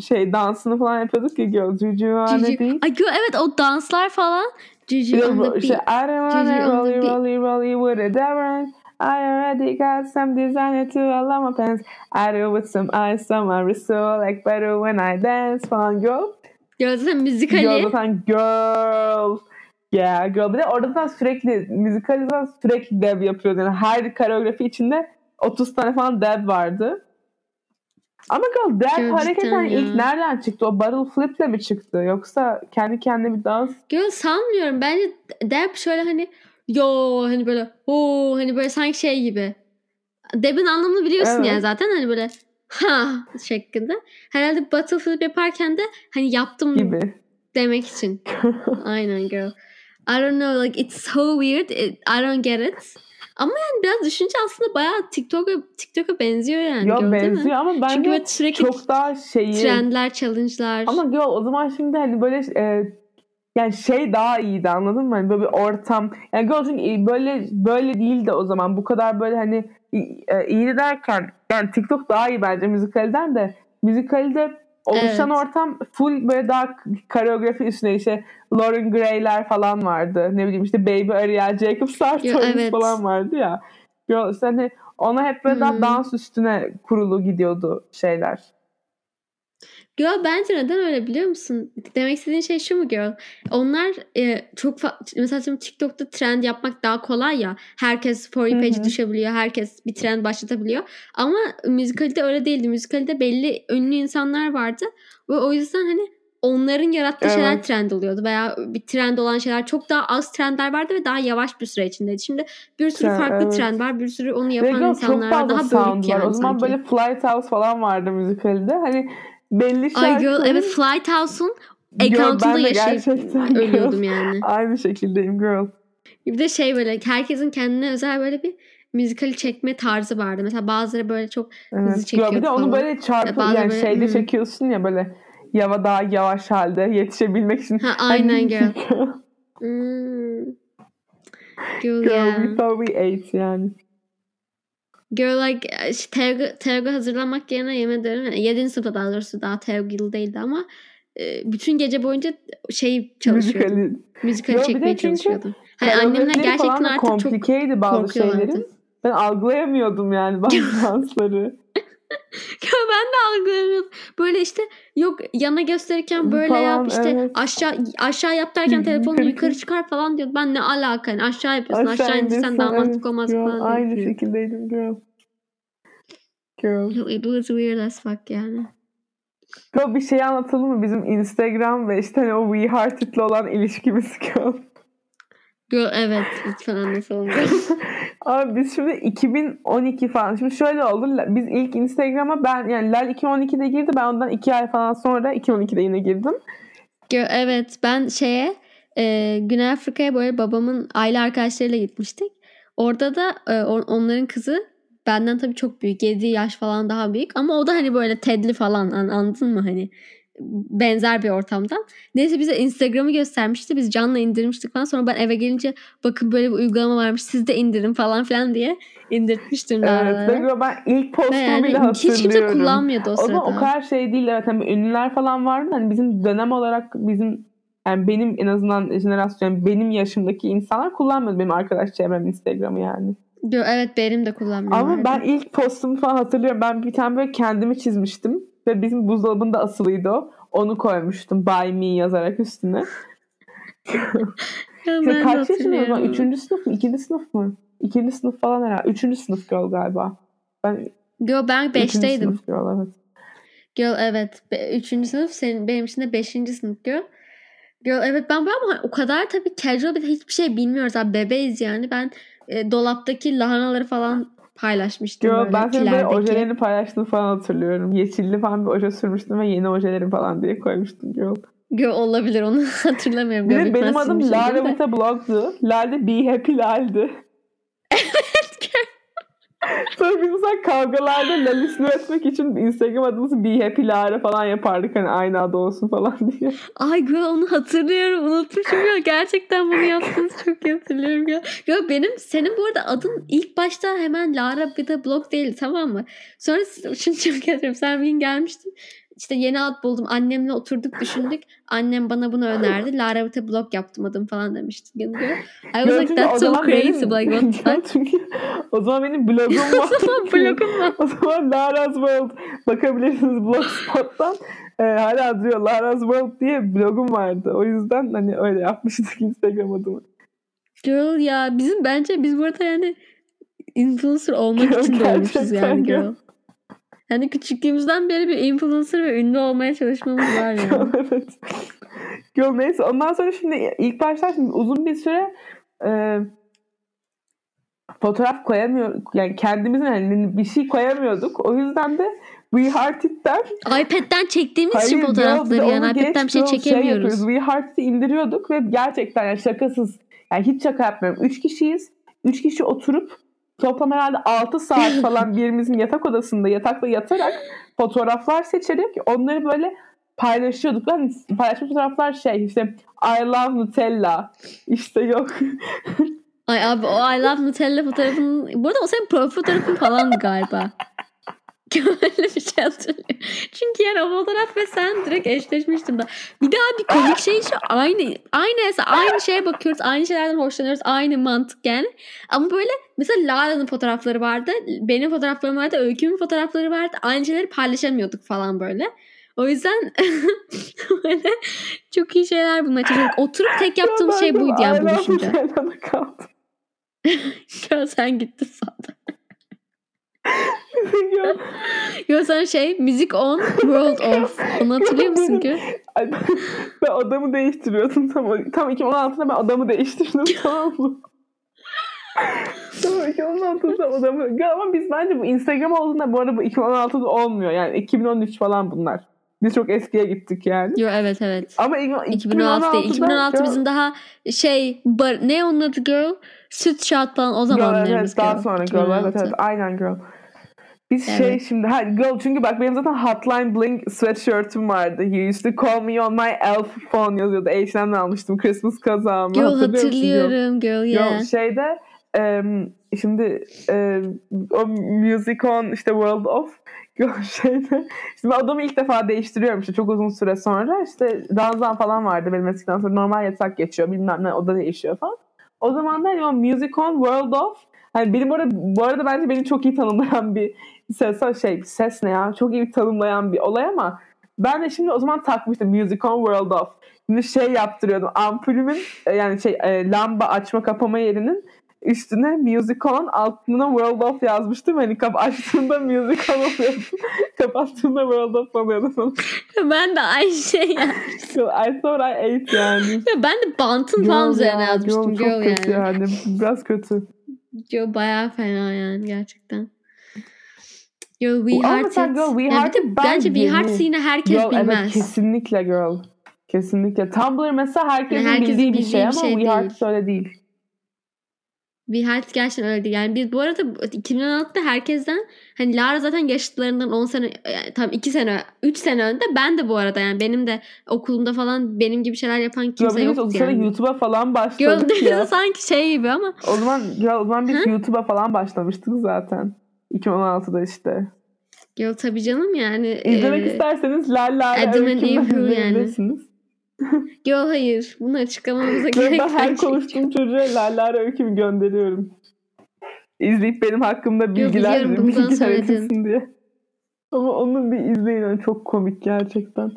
şey dansını falan yapıyorduk ya girl. Juju on the beat. Ay girl, evet o danslar falan. De on the işte beat. I don't Juju wanna on the rolly beat. rolly rolly with a. I already got some designer to all my pants. I do with some ice on my wrist so like better when I dance falan girl. Girl müzikali. zaten girl. Yeah girl. Bir de orada zaten sürekli müzikal zaten sürekli dev yapıyordu. Yani her koreografi içinde 30 tane falan dev vardı. Ama girl dev Girl, hareketen ya. ilk nereden çıktı? O barrel flip'le mi çıktı? Yoksa kendi kendine bir dans? Girl sanmıyorum. Bence Deb şöyle hani yo hani böyle o hani böyle sanki şey gibi. Deb'in anlamını biliyorsun Evet. yani zaten hani böyle ha şeklinde. Herhalde battle flip yaparken de hani yaptım Gibi. demek için. Aynen girl. I don't know like it's so weird. It- I don't get it. Ama yani biraz düşünce aslında bayağı TikTok'a TikTok'a benziyor yani. Yo girl, benziyor ama Çünkü bence böyle sürekli çok daha şeyi. trendler, challenge'lar. Ama girl o zaman şimdi hani böyle e, yani şey daha iyiydi anladın mı? Hani böyle bir ortam. Yani girl çünkü böyle böyle değildi o zaman. Bu kadar böyle hani e, iyiydi derken yani TikTok daha iyi bence müzikalden de. Müzikalde oluşan Evet. ortam full böyle daha koreografi üstüne işte Lauren Gray'ler falan vardı. Ne bileyim işte Baby Ariel, Jacob Sartorius evet. falan vardı ya. Girl işte hani ona hep böyle daha Hmm. dans üstüne kurulu gidiyordu şeyler. Girl bence neden öyle biliyor musun? Demek istediğin şey şu mu girl? Onlar e, çok mesela şimdi TikTok'ta trend yapmak daha kolay ya. Herkes for you page düşebiliyor. Herkes bir trend başlatabiliyor. Ama müzikalde öyle değildi. Müzikalde belli ünlü insanlar vardı. Ve o yüzden hani onların yarattığı şeyler Evet. trend oluyordu. Veya bir trend olan şeyler çok daha az trendler vardı ve daha yavaş bir süre içindeydi. Şimdi bir sürü Trend, farklı evet. trend var. Bir sürü onu yapan çok insanlar var. fazla Daha bölük var. yani o zaman sanki. böyle Flight House falan vardı müzikalde. Hani belli şarkıları... Ay girl evet Flight House'un Girl, account'unda yaşayıp gerçekten girl. ölüyordum yani. Aynı şekildeyim girl. Bir de şey böyle herkesin kendine özel böyle bir müzikali çekme tarzı vardı. Mesela bazıları böyle çok hızlı Evet. çekiyor Bir de onu falan. böyle çarpı Ya yani böyle, şeyde hmm. çekiyorsun ya böyle yava daha yavaş halde yetişebilmek için. Ha aynen Hani- girl. Hmm. Girl, Girl yeah. we thought we ate yani. Girl like işte Teogu hazırlamak yerine yemin ederim. Yani 7. sınıfta daha doğrusu daha Teogu yılı değildi ama e, bütün gece boyunca şey çalışıyordum. Müzikali. Müzikali çekmeye çalışıyordum. Hani annemler gerçekten artık çok komplikeydi bazı korkuyorlardı. şeylerin. Ben algılayamıyordum yani bazı dansları. Ben de algılamıyordum. Böyle işte yok yana gösterirken böyle Falan, yap işte evet. aşağı aşağı yap derken telefonunu yukarı çıkar falan diyordu. Ben ne alaka yani aşağı yapıyorsun aşağı, indirsen indirsen, daha evet. mantıklı olmaz Girl, falan. Aynı diyor. şekildeydim girl. Girl. It was weird as fuck yani. Girl bir şey anlatalım mı? Bizim Instagram ve işte hani o We Hearted'la olan ilişkimiz girl. Girl, evet lütfen anlatalım. Abi biz şimdi 2012 falan. Şimdi şöyle oldu. Biz ilk Instagram'a ben yani Lal 2012'de girdi. Ben ondan 2 ay falan sonra 2012'de yine girdim. Girl, evet ben şeye e, Güney Afrika'ya böyle babamın aile arkadaşlarıyla gitmiştik. Orada da e, on- onların kızı benden tabii çok büyük. 7 yaş falan daha büyük. Ama o da hani böyle tedli falan an- anladın mı hani benzer bir ortamdan. Neyse bize Instagram'ı göstermişti. Biz canla indirmiştik falan. Sonra ben eve gelince bakın böyle bir uygulama varmış. Siz de indirin falan filan diye indirtmiştim. Evet. Girl, ben ilk postumu yani bile hiç kimse hatırlıyorum. kullanmıyordu o O sırada. o kadar şey değil evet hani ünlüler falan vardı hani bizim dönem olarak bizim yani benim en azından jenerasyon yani benim yaşımdaki insanlar kullanmıyordu benim arkadaş çevrem Instagram'ı yani. Evet benim de kullanmıyorum. Ama ben ilk postumu falan hatırlıyorum. Ben bir tane böyle kendimi çizmiştim ve bizim buzdolabında asılıydı o. Onu koymuştum By Me yazarak üstüne. Ya İşte kaç hatırlıyorum. Üçüncü sınıf mı? İkinci sınıf mı? İkinci sınıf falan herhalde. Üçüncü sınıf girl galiba. Ben Yo ben üçüncü 5'teydim. sınıf girl evet. Girl evet. Be- Üçüncü sınıf senin benim için de beşinci sınıf girl. Girl evet ben böyle ama o kadar tabii casual bir de hiçbir şey bilmiyoruz abi bebeğiz yani. Ben e, dolaptaki lahanaları falan paylaşmıştım Yo, böyle ben senin böyle ojelerini paylaştığını falan hatırlıyorum. Yeşilli falan bir oje sürmüştüm ve yeni ojelerim falan diye koymuştum. Girl. Girl olabilir onu hatırlamıyorum. De benim adım de. Vita Blog'du. Lal de Be Happy Lal'di. Sonra biz mesela kavgalarda Lal ismi etmek için Instagram adımızı Be Happy Lara falan yapardık. Hani aynı adı olsun falan diye. Ay girl onu hatırlıyorum. Unutmuşum ya. Gerçekten bunu yaptığınızı çok hatırlıyorum ya. Girl benim senin bu arada adın ilk başta hemen Lara bir de blog değildi tamam mı? Sonra şunu çok hatırlıyorum. Sen bir gün gelmiştin. İşte yeni ad buldum. Annemle oturduk düşündük. Annem bana bunu önerdi. Lara Vita blog yaptım adım falan demişti. I was like that's so crazy. benim- Like what the fuck? çünkü o zaman benim blogum var. O zaman blogum var. O zaman Lara's World bakabilirsiniz blogspot'tan. Ee, hala duruyor Lara's World diye blogum vardı. O yüzden hani öyle yapmıştık Instagram adımı. Girl ya bizim bence biz burada yani influencer olmak Girl, için doğmuşuz yani girl. Yani küçüklüğümüzden beri bir influencer ve ünlü olmaya çalışmamız var yani. evet. Yo, neyse ondan sonra şimdi ilk başta şimdi uzun bir süre e, fotoğraf koyamıyor yani kendimizin hani bir şey koyamıyorduk. O yüzden de We Hearted'den iPad'den çektiğimiz için Hayır, fotoğrafları girl, yani iPad'den bir şey çekemiyoruz. yapıyoruz. We Hearted'ı indiriyorduk ve gerçekten yani şakasız yani hiç şaka yapmıyorum. Üç kişiyiz. Üç kişi oturup toplam herhalde 6 saat falan birimizin yatak odasında yatakta yatarak fotoğraflar seçerek onları böyle paylaşıyorduk. Yani paylaşma fotoğraflar şey işte I love Nutella işte yok Ay abi o I Love Nutella fotoğrafının... Bu arada o senin profil fotoğrafın falandı galiba. Öyle bir şey hatırlıyorum. Çünkü yani o fotoğraf ve sen direkt eşleşmiştim da. Bir daha bir komik şey şu aynı aynı mesela aynı şeye bakıyoruz. Aynı şeylerden hoşlanıyoruz. Aynı mantık yani. Ama böyle mesela Lara'nın fotoğrafları vardı. Benim fotoğraflarım vardı. Öykümün fotoğrafları vardı. Aynı şeyleri paylaşamıyorduk falan böyle. O yüzden böyle çok iyi şeyler bulmaya çalışıyorum. Oturup tek yaptığım şey buydu yani bu düşünce. Ya sen gittin zaten. Yo sen şey müzik on world off. Onu hatırlıyor musun ki? Ay, ben adamı değiştiriyordum tam, tam 2016'da ben adamı değiştirdim tamam mı? tamam 2016'da adamı Ya ama biz bence bu Instagram olduğunda bu arada bu 2016'da olmuyor yani 2013 falan bunlar. Biz çok eskiye gittik yani. Yo evet evet. Ama ilk- 2016 değil. 2016 girl- bizim daha şey bar, ne onun adı girl? Süt shot falan o zamanlarımız evet, daha girl. sonra girl. Evet, 2016. evet, aynen girl. Biz şey Evet. şimdi ha, girl çünkü bak benim zaten Hotline Bling sweatshirt'üm vardı. You used to call me on my elf phone yazıyordu. H&M'den almıştım Christmas kazağımı. Girl Hatırlıyor musun girl? hatırlıyorum girl yeah. Yo, şeyde em, şimdi em, o Music On işte World of şeyde şimdi adamı ilk defa değiştiriyorum işte çok uzun süre sonra işte Danzan falan vardı benim eskiden sonra normal yatak geçiyor bilmem ne o da değişiyor falan. O zaman da hani o Music On World of hani benim bu arada, bu arada bence beni çok iyi tanımlayan bir ses şey ses ne ya çok iyi tanımlayan bir olay ama ben de şimdi o zaman takmıştım Music On World of. Şimdi şey yaptırıyordum ampulümün e, yani şey e, lamba açma kapama yerinin üstüne Music On altına World of yazmıştım. Hani kap açtığında Music On oluyordu. Kapattığında World of oluyordu. Ben de aynı şey yapmıştım. I thought I ate yani. Ya ben de bantın falan Girl üzerine ya, yazmıştım girl girl çok kötü yani. yani. Biraz kötü. Yo bayağı fena yani gerçekten. Yo We Ama Hearted. mesela girl, We Ya bir de Hearted ben bence We Hearted yine herkes Girl, bilmez. evet kesinlikle girl. Kesinlikle. Tumblr mesela herkesin Yani herkesin bildiği bir bildiği şey bir ama şey We değil. Hearted öyle değil. We Hearted gerçekten öyle değil. Yani biz bu arada 2016'da herkesten hani Lara zaten yaşıtlarından 10 sene yani tam 2 sene 3 sene önde ben de bu arada yani benim de okulumda falan benim gibi şeyler yapan kimse Girl, o yoktu yani. YouTube'a falan başladık Gördüğünüzde ya. sanki şey gibi ama O zaman, girl, o zaman biz YouTube'a falan başlamıştık zaten. 2016'da işte. Yo tabii canım yani. İzlemek e, isterseniz Lal Lale Adam and öykümden Eve yani. Yo hayır bunu açıklamamıza gerek ben her yok. konuştuğum çocuğa Lal Lale öykümü gönderiyorum. İzleyip benim hakkımda bilgiler bana bilgiler diye. Ama onu bir izleyin. yani çok komik gerçekten.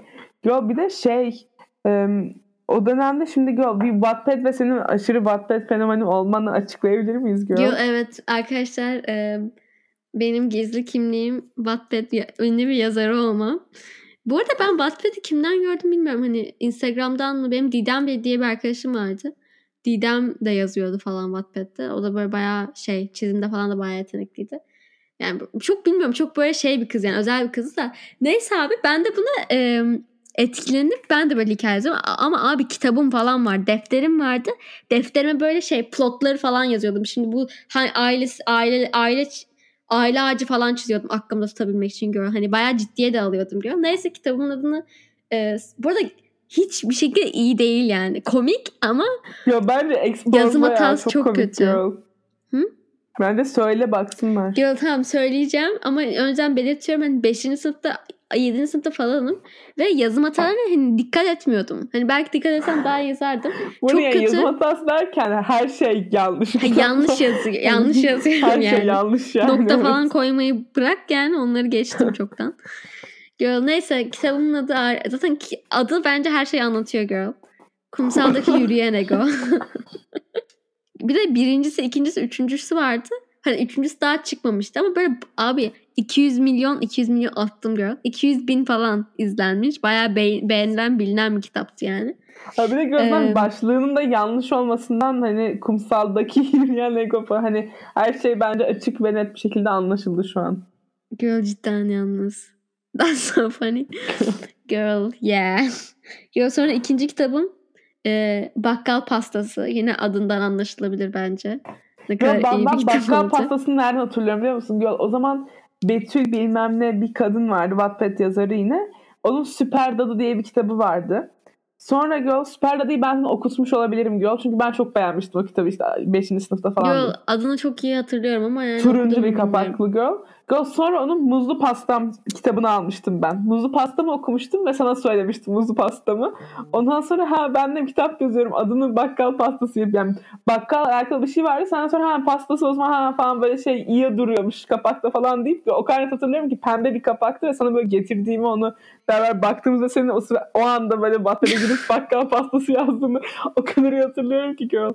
Yo bir de şey em, o dönemde şimdi girl, bir Wattpad ve senin aşırı Wattpad fenomeni olmanı açıklayabilir miyiz girl? Yo evet arkadaşlar e, benim gizli kimliğim Wattpad ünlü bir yazarı olmam. Bu arada ben Wattpad'i kimden gördüm bilmiyorum. Hani Instagram'dan mı? Benim Didem Bey diye bir arkadaşım vardı. Didem de yazıyordu falan Wattpad'de. O da böyle bayağı şey çizimde falan da bayağı yetenekliydi. Yani çok bilmiyorum çok böyle şey bir kız yani özel bir kız da. Neyse abi ben de buna e, etkilenip ben de böyle hikaye yazıyorum. Ama abi kitabım falan var. Defterim vardı. Defterime böyle şey plotları falan yazıyordum. Şimdi bu hani ailesi aile aile aile ağacı falan çiziyordum aklımda tutabilmek için gör. Hani bayağı ciddiye de alıyordum gör. Neyse kitabımın adını e, bu arada hiçbir şekilde iyi değil yani. Komik ama Yo bence Yazım hatası çok, çok kötü. girl. Hı? Bence söyle baksınlar. Girl tamam söyleyeceğim ama önceden belirtiyorum hani 5. sınıfta 7. sınıfta falanım ve yazım hatalarına hani dikkat etmiyordum. Hani belki dikkat etsem daha yazardım. Bu çok ne kötü. yazım hatası derken her şey yanlış. Ha, yanlış yazıyor. Yanlış yazıyorum Her yani. şey yanlış yani. Nokta evet. falan koymayı bırak yani onları geçtim çoktan. Girl neyse kitabımın adı zaten ki- adı bence her şeyi anlatıyor girl. Kumsaldaki yürüyen ego. bir de birincisi, ikincisi, üçüncüsü vardı. Hani üçüncüsü daha çıkmamıştı ama böyle abi 200 milyon 200 milyon attım girl. 200 bin falan izlenmiş. Bayağı be- beğenilen bilinen bir kitaptı yani. Ha bir de gözden Ee, başlığının da yanlış olmasından hani kumsaldaki yürüyen ego falan hani her şey bence açık ve net bir şekilde anlaşıldı şu an. Girl cidden yalnız. That's so funny. Girl yeah. Girl sonra ikinci kitabım e, Bakkal Pastası. Yine adından anlaşılabilir bence. Ne kadar Ya ben, iyi bir ben kitap bakkal pastasını nereden hatırlıyorum biliyor musun? O zaman Betül bilmem ne bir kadın vardı Wattpad yazarı yine. Onun Süper Dadı diye bir kitabı vardı. Sonra Girl Süper Dadı'yı ben okutmuş olabilirim Girl. Çünkü ben çok beğenmiştim o kitabı işte 5. sınıfta falan. Girl adını çok iyi hatırlıyorum ama yani Turuncu bir kapaklı Girl. Sonra onun Muzlu Pastam kitabını almıştım ben. Muzlu Pastamı okumuştum ve sana söylemiştim Muzlu Pastamı. Ondan sonra ha ben de kitap yazıyorum. Adını bakkal pastası yani bakkal alakalı bir şey vardı. Sonra sonra ha pastası o zaman ha falan böyle şey iyi duruyormuş kapakta falan deyip ve o kadar hatırlıyorum ki pembe bir kapaktı ve sana böyle getirdiğimi onu beraber baktığımızda senin o sıra o anda böyle batteri gidip bakkal pastası yazdığını o kadar hatırlıyorum ki girl.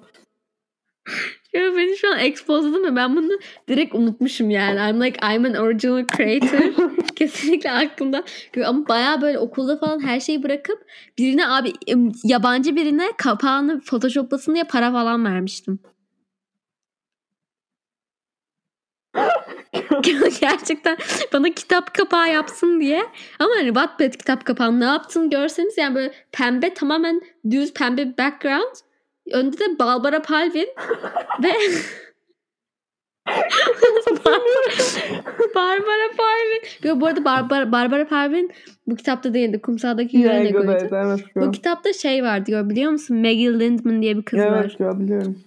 Ya beni şu an exposed'ım ve ben bunu direkt unutmuşum yani. I'm like I'm an original creator. Kesinlikle aklımda. Ama baya böyle okulda falan her şeyi bırakıp birine abi yabancı birine kapağını photoshoplasın diye para falan vermiştim. Gerçekten bana kitap kapağı yapsın diye. Ama hani Wattpad kitap kapağı ne yaptın görseniz yani böyle pembe tamamen düz pembe background. Önde de Barbara Palvin ve Barbara Palvin. Bu arada Barbara, Barbara Palvin bu kitapta değildi. Kumsaldaki Yürüyen Yeah, Ego'ydu. evet, evet, Bu kitapta şey vardı gör biliyor musun? Maggie Lindman diye bir kız var. Evet biliyorum.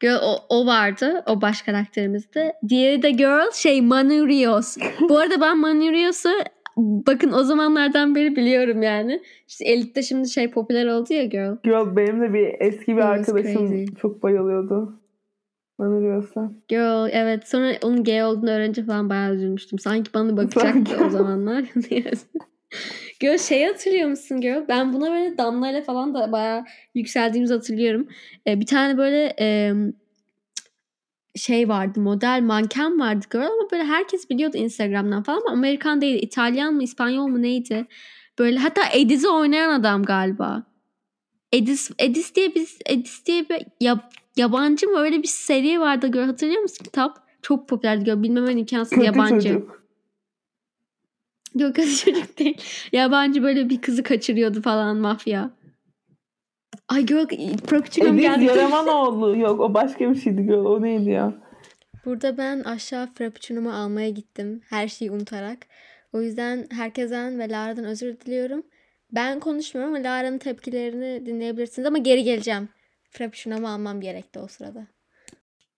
Girl, o, o vardı. O baş karakterimizdi. Diğeri de girl şey Manu Rios. Bu arada ben Manu Rios'u bakın o zamanlardan beri biliyorum yani. İşte Elite'de şimdi şey popüler oldu ya girl. Girl benim de bir eski bir It arkadaşım crazy. çok bayılıyordu. Bana diyorsa. Girl evet sonra onun gay olduğunu öğrenince falan bayağı üzülmüştüm. Sanki bana bakacaktı o zamanlar. girl şey hatırlıyor musun girl? Ben buna böyle Damla'yla falan da bayağı yükseldiğimizi hatırlıyorum. Ee, bir tane böyle e, şey vardı model manken vardı girl ama böyle herkes biliyordu Instagram'dan falan ama Amerikan değil İtalyan mı İspanyol mu neydi? Böyle hatta Edis'i oynayan adam galiba. Edis, Edis diye biz Edis diye bir yab- yabancı mı öyle bir seri vardı gör hatırlıyor musun kitap? Çok popülerdi gör bilmemen imkansız Kötü yabancı. çocuk. Yok kötü çocuk değil. Yabancı böyle bir kızı kaçırıyordu falan mafya. Ay girl Frappuccino'm Ediz geldi. Yaramanoğlu. Yok o başka bir şeydi girl. O neydi ya? Burada ben aşağı Frappuccino'mu almaya gittim. Her şeyi unutarak. O yüzden herkesten ve Lara'dan özür diliyorum. Ben konuşmuyorum ama Lara'nın tepkilerini dinleyebilirsiniz ama geri geleceğim. Frappuccino'mu almam gerekti o sırada.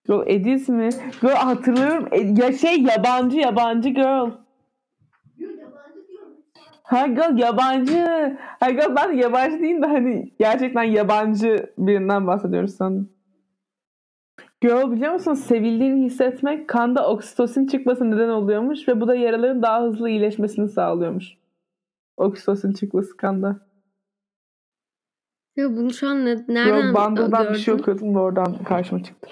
Girl Ediz mi? Girl hatırlıyorum. E- Ya şey yabancı yabancı girl. Ha girl yabancı. Ha girl ben yabancı değil de hani gerçekten yabancı birinden bahsediyoruz sanırım. Girl biliyor musun sevildiğini hissetmek kanda oksitosin çıkması neden oluyormuş ve bu da yaraların daha hızlı iyileşmesini sağlıyormuş. Oksitosin çıkması kanda. Ya bunu şu an ne, nereden Girl Bundle'dan bir şey gördün? okuyordum da oradan karşıma çıktı.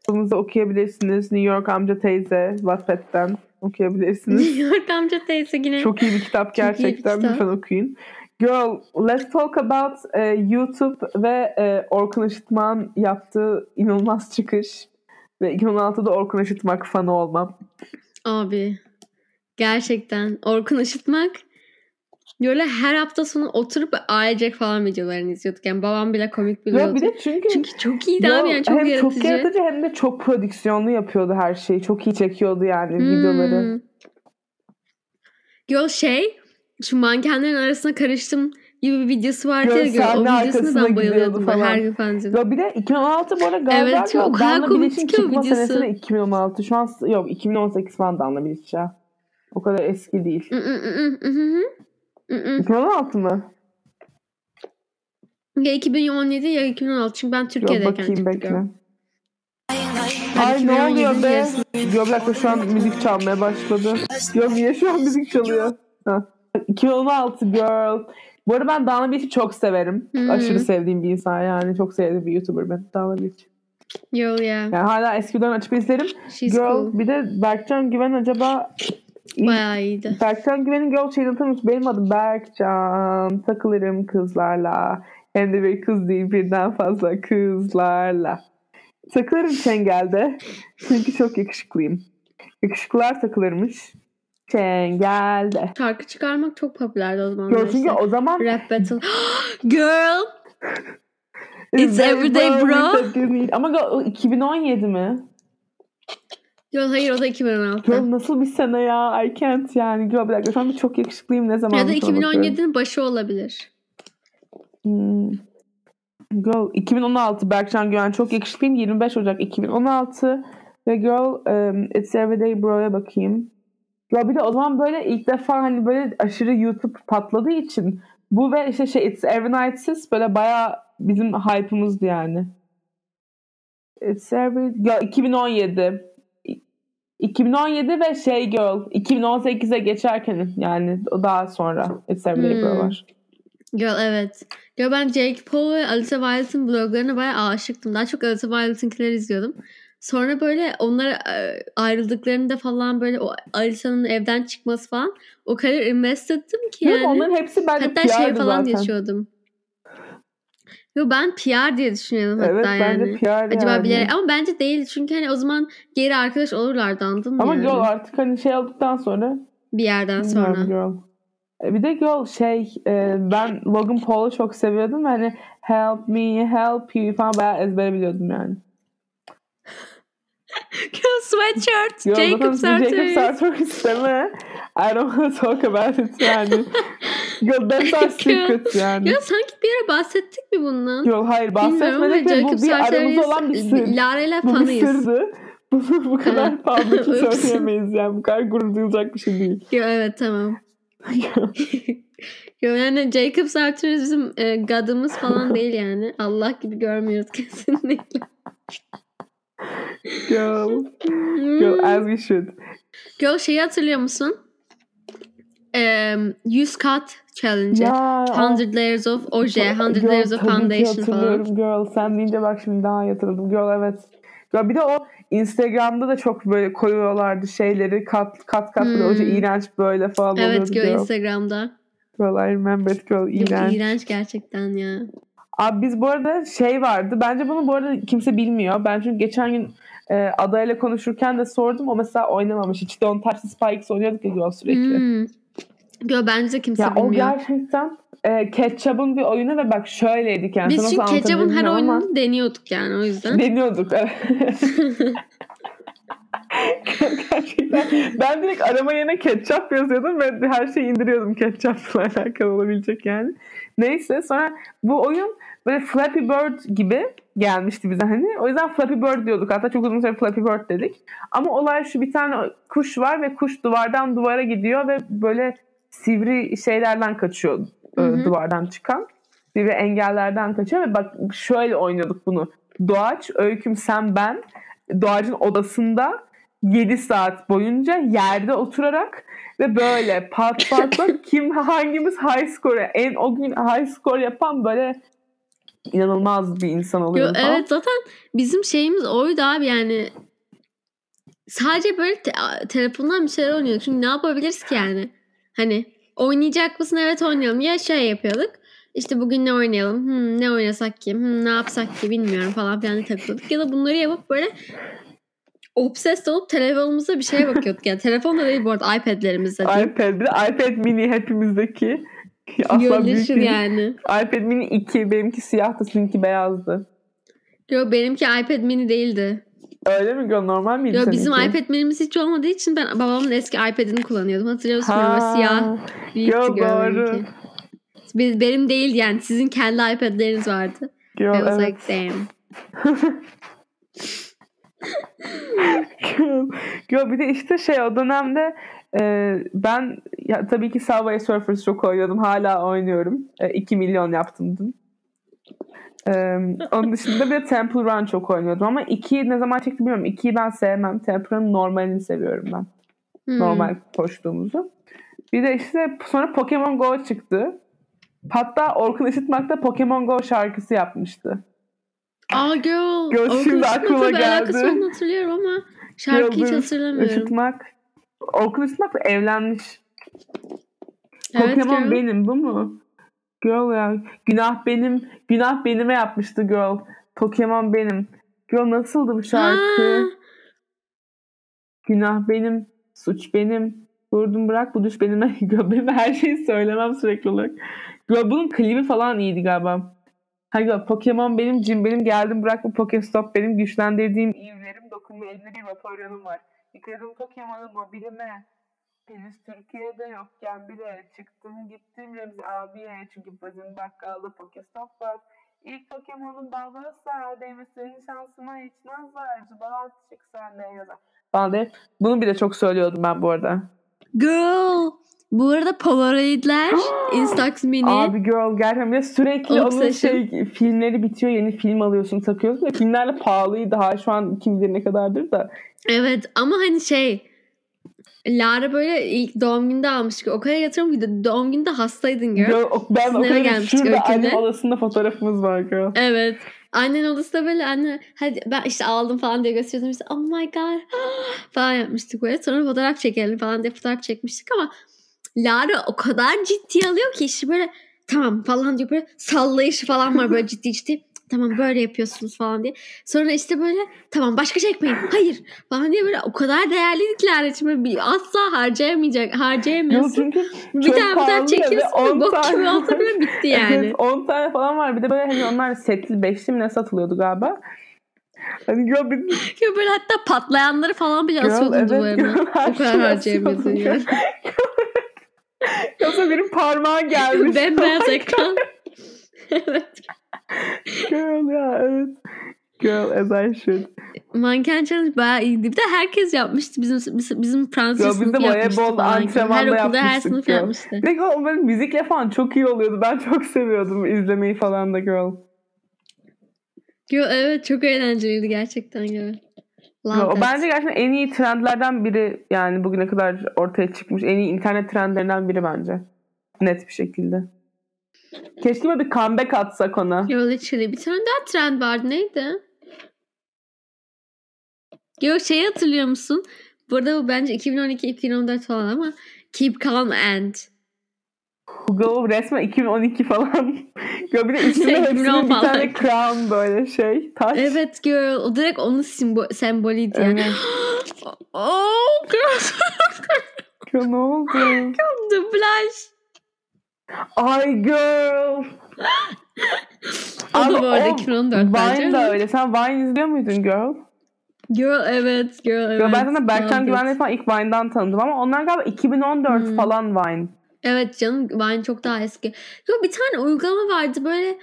Kitabımızı okuyabilirsiniz. New York Amca Teyze Wattpad'den okuyabilirsiniz. York amca teyze yine. Çok iyi bir kitap bir gerçekten. kitap. Lütfen okuyun. Girl, let's talk about e, YouTube ve e, Orkun Işıtmak'ın yaptığı inanılmaz çıkış. Ve 2016'da Orkun Işıtmak fanı olmam. Abi gerçekten Orkun Işıtmak böyle her hafta sonu oturup ailecek falan videolarını izliyorduk. Yani babam bile komik Ya buluyordu. bir de çünkü, Çünkü çok iyiydi Yo, abi yani çok hem yaratıcı. çok yaratıcı hem de çok prodüksiyonlu yapıyordu her şeyi. Çok iyi çekiyordu yani Hmm. videoları. Yo şey şu mankenlerin arasına karıştım gibi bir videosu vardı ya. Gör, o arkasına ben bayılıyordum. falan. Her gün izliyordum. Ya bir de 2016 bu arada galiba Evet, evet, o kadar komik ki o videosu. senesi de 2016. Şu an yok 2018 falan Danla Bilic ya. O kadar eski değil. Hı hı hı hı hı. Hı hı. 2016 mı? Ya 2017 ya 2016 çünkü ben Yok Türkiye'deyken bakayım çıktı bekle. Gör. Ay ne 2017 oluyor be? dakika şu an müzik çalmaya başladı. Yo niye şu an müzik çalıyor? Ha. 2016 girl. Bu arada ben Dana Beach'i çok severim. Hmm. Aşırı sevdiğim bir insan yani. Çok sevdiğim bir YouTuber ben Dana Beach. Yo ya. Yani hala eskiden açıp izlerim. She's Girl cool. bir de Berkcan Güven acaba Bayağı iyiydi. Berkcan Güven'in Girl şeyini tanımış. Benim adım Berkcan. Takılırım kızlarla. Hem de bir kız değil birden fazla kızlarla. Takılırım Çengel'de. Çünkü çok yakışıklıyım. Yakışıklılar takılırmış. Çengel'de. Şarkı çıkarmak çok popülerdi o zamanlar. Girl çünkü o zaman Rap battle. Girl! It's everyday bro. Ama girl, o 2017 mi? Yo hayır o da 2016. Girl nasıl bir sene ya? I can't yani. Girl bir dakika şu an bir çok yakışıklıyım ne zaman? Ya da bakıyorum. 2017'nin başı olabilir. Hmm. Girl 2016 Berkcan Güven çok yakışıklıyım. 25 Ocak 2016 ve Girl um, It's Everyday Bro'ya bakayım. Ya bir de o zaman böyle ilk defa hani böyle aşırı YouTube patladığı için bu ve işte şey It's Every Night'siz böyle bayağı bizim hype'ımızdı yani. It's Every... Ya 2017. 2017 ve şey Girl 2018'e geçerken yani daha sonra It's Everyday Hmm. Bro var. Girl evet. Girl ben Jake Paul ve Alicia Violet'ın bloglarına bayağı aşıktım. Daha çok Alicia Violet'ınkileri izliyordum. Sonra böyle onlar e, ayrıldıklarında falan böyle o Alicia'nın evden çıkması falan o kadar investeddim ki yani. Onların hepsi bence Hatta şey falan zaten. yaşıyordum. Yo ben PR diye düşünüyordum Evet hatta yani. bence PR'dı Acaba yani. bilerek ama bence değil çünkü hani o zaman geri arkadaş olurlardı anladın mı Ama yani? Girl artık hani şey olduktan sonra Bir yerden sonra. Girl. E, Bir de Girl şey e, ben Logan Paul'u çok seviyordum. Hani help me help you falan bayağı ezbere biliyordum yani. Sweatshirt. Girl, Jacob zaten Jacob. Sartori isteme. I don't want to talk about it yani. Girl that's our secret yani. Ya sanki bir ara bahsettik mi bundan? Girl hayır bahsetmedik ve bu bir aramızda olan bir sır. Lara ile Bu bir fanıyız. sırdı. Bunu bu kadar Evet. public Ups. söyleyemeyiz yani. Bu kadar gurur duyulacak bir şey değil. Yo, evet tamam. Yo, yani Jacob Sartori bizim e, gadımız falan değil yani. Allah gibi görmüyoruz kesinlikle. Girl. Girl as we should. Girl şeyi hatırlıyor musun? Um, 100 kat challenge. Ya, o- 100 layers of oje, 100 Girl, layers of foundation falan. Girl. Sen deyince bak şimdi daha hatırladım. Girl evet. Ya bir de o Instagram'da da çok böyle koyuyorlardı şeyleri kat kat kat Hmm. oje iğrenç böyle falan Evet oluyordu Girl Girl. Instagram'da. Girl I remember it Girl Yok, iğrenç. iğrenç gerçekten ya. Abi biz bu arada şey vardı. Bence bunu bu arada kimse bilmiyor. Ben çünkü geçen gün e, adayla konuşurken de sordum. O mesela oynamamış. Hiç Don't Touch the Spikes oynuyorduk ya sürekli. Hmm. Yo bence de kimse Ya o bilmiyor. gerçekten e, Ketchup'ın bir oyunu ve bak şöyleydik yani. Biz çünkü Ketchup'ın her anlatabilirim ama- oyununu deniyorduk yani o yüzden. Deniyorduk. evet. Gerçekten. Ben direkt arama yerine ketçap yazıyordum ve her şeyi indiriyordum ketçapla alakalı olabilecek yani. Neyse sonra bu oyun böyle Flappy Bird gibi gelmişti bize hani. O yüzden Flappy Bird diyorduk. Hatta çok uzun süre Flappy Bird dedik. Ama olay şu bir tane kuş var ve kuş duvardan duvara gidiyor ve böyle sivri şeylerden kaçıyor e, Hı hı. duvardan çıkan. Sivri engellerden kaçıyor ve bak şöyle oynuyorduk bunu. Doğaç, Öyküm, sen, ben Doğaç'ın odasında 7 saat boyunca yerde oturarak ve böyle pat pat pat kim hangimiz high score en o gün high score yapan böyle inanılmaz bir insan Yo, oluyor falan. evet zaten bizim şeyimiz oydu abi yani. Sadece böyle te- telefondan bir şeyler oynuyorduk. Çünkü ne yapabiliriz ki yani? Hani oynayacak mısın? Evet oynayalım. Ya şey yapıyorduk. İşte bugün ne oynayalım? Hmm, ne oynasak ki? Hmm, ne yapsak ki? Bilmiyorum falan filan takılıyorduk. Ya da bunları yapıp böyle obsessed olup telefonumuza bir şeye bakıyorduk. Yani telefon da değil bu arada iPad'lerimizde. iPad, iPad mini hepimizdeki. Asla büyük değil. yani. iPad mini 2, benimki siyahtı, sizinki beyazdı. Yo benimki iPad mini değildi. Öyle mi? Normal miydi Yo seninki? bizim iPad minimiz hiç olmadığı için ben babamın eski iPad'ini kullanıyordum. Hatırlıyor musun? Böyle Ha. siyah Yo, doğru. Biz- Benim değil yani sizin kendi iPad'leriniz vardı. Yo, I was evet. like damn. Yo, bir de işte şey o dönemde e, ben ya, tabii ki Subway Surfers çok oynuyordum. Hala oynuyorum. E, 2 milyon yaptım dün. E, onun dışında bir de Temple Run çok oynuyordum ama 2'yi ne zaman çektim bilmiyorum. 2'yi ben sevmem. Temple Run'ın normalini seviyorum ben. Hmm. Normal koştuğumuzu. Bir de işte sonra Pokemon Go çıktı. Hatta Orkun Işıtmak da Pokemon Go şarkısı yapmıştı. Aa girl. Orkun şimdi aklıma bir alakası geldi. olduğunu hatırlıyorum ama şarkıyı hiç hatırlamıyorum. Işıtmak. Işıtmak da evlenmiş. Evet Pokemon girl. benim bu mu? Girl ya. Günah benim. Günah benime yapmıştı girl. Pokemon benim. Girl nasıldı bu şarkı? Ha, Günah benim. Suç benim. Vurdum bırak bu düş benime. Girl benim her şeyi söylemem sürekli olarak. Girl bunun klibi falan iyiydi galiba. Ha girl, Pokemon benim, Jim benim, geldim bırak bu Pokestop benim, güçlendirdiğim iyimlerim, dokunma elimde bir Vaporeon'um var. Yıkadım Pokemon'u mobilime. Henüz Türkiye'de yokken bile çıktım gittim Remzi abiye çünkü bizim bakkalda Pokestop var. İlk Pokemon'un balbala sarar değmesinin şansıma hiç nazar. Balan çık sen de yazar. Falan diye. Bunu bile çok söylüyordum ben bu arada. Girl. Bu arada Polaroid'ler Instax Mini. Abi girl gerçekten bir de sürekli onun Obsession. şey filmleri bitiyor yeni film alıyorsun takıyorsun ve filmlerle pahalıydı daha şu an kim bilir ne kadardır da. Evet ama hani şey Lara böyle ilk doğum günde almıştık. O kadar yatırım ki doğum günde hastaydın girl. Girl, o- ben o Sınava kadar gelmiştik şurada annem odasında fotoğrafımız var girl. Evet. Annen odasında böyle anne hadi ben işte aldım falan diye gösteriyordum. İşte, oh my god falan yapmıştık böyle. Sonra fotoğraf çekelim falan diye fotoğraf çekmiştik ama Lara o kadar ciddi alıyor ki işte böyle tamam falan diyor böyle sallayışı falan var böyle ciddi ciddi. Tamam böyle yapıyorsunuz falan diye. Sonra işte böyle tamam başka çekmeyin. Hayır falan diye böyle o kadar değerliydik Lara için böyle bir asla harcayamayacak harcayamıyorsun. çünkü bir tane ya fotoğraf ve çekiyorsun 10 ve bok gibi tane- olsa bile bitti yani. Evet 10 tane falan var. Bir de böyle hani onlar setli beşli mi ne satılıyordu galiba. Hani girl bir Ya böyle hatta patlayanları falan bile Girl, asıyordun evet, duvarına. o kadar şey harcayamıyordun yani. Yoksa benim parmağım gelmiş. Bembeyaz ekran. evet. Girl ya evet. Girl as I should. Manken challenge bayağı iyiydi. Bir de herkes yapmıştı. Bizim bizim, bizim Fransız Ya sınıfı yapmıştı voleybol falan. Her antrenmanda okulda her sınıf ya. yapmıştı. Bir de o böyle müzikle falan çok iyi oluyordu. Ben çok seviyordum izlemeyi falan da girl. Yo, evet çok eğlenceliydi gerçekten. Yo. Bence gerçekten en iyi trendlerden biri yani bugüne kadar ortaya çıkmış en iyi internet trendlerinden biri bence. Net bir şekilde. Keşke böyle bir comeback atsak ona. Yo literally. Bir tane daha trend vardı. Neydi? Yo şeyi hatırlıyor musun? Burada bu bence 2012-2014 falan ama Keep Calm and. Google resmen 2012 falan. ya bir de üstüne 2010 hepsinin bir tane crown böyle şey. Taç. Evet girl. O direkt onun simbo- sembolüydü yani. Evet. oh girl. Ya ne oldu? Dublaj. Ay girl. O Abi da bu arada o 2014 bence. Vine ama- öyle. Sen Vine izliyor muydun girl? Girl evet. Girl evet. Ya ben sana Berkcan it. falan ilk Vine'dan tanıdım ama onlar galiba 2014 Hmm. falan Vine. Evet canım Vine çok daha eski. Yo, bir tane uygulama vardı böyle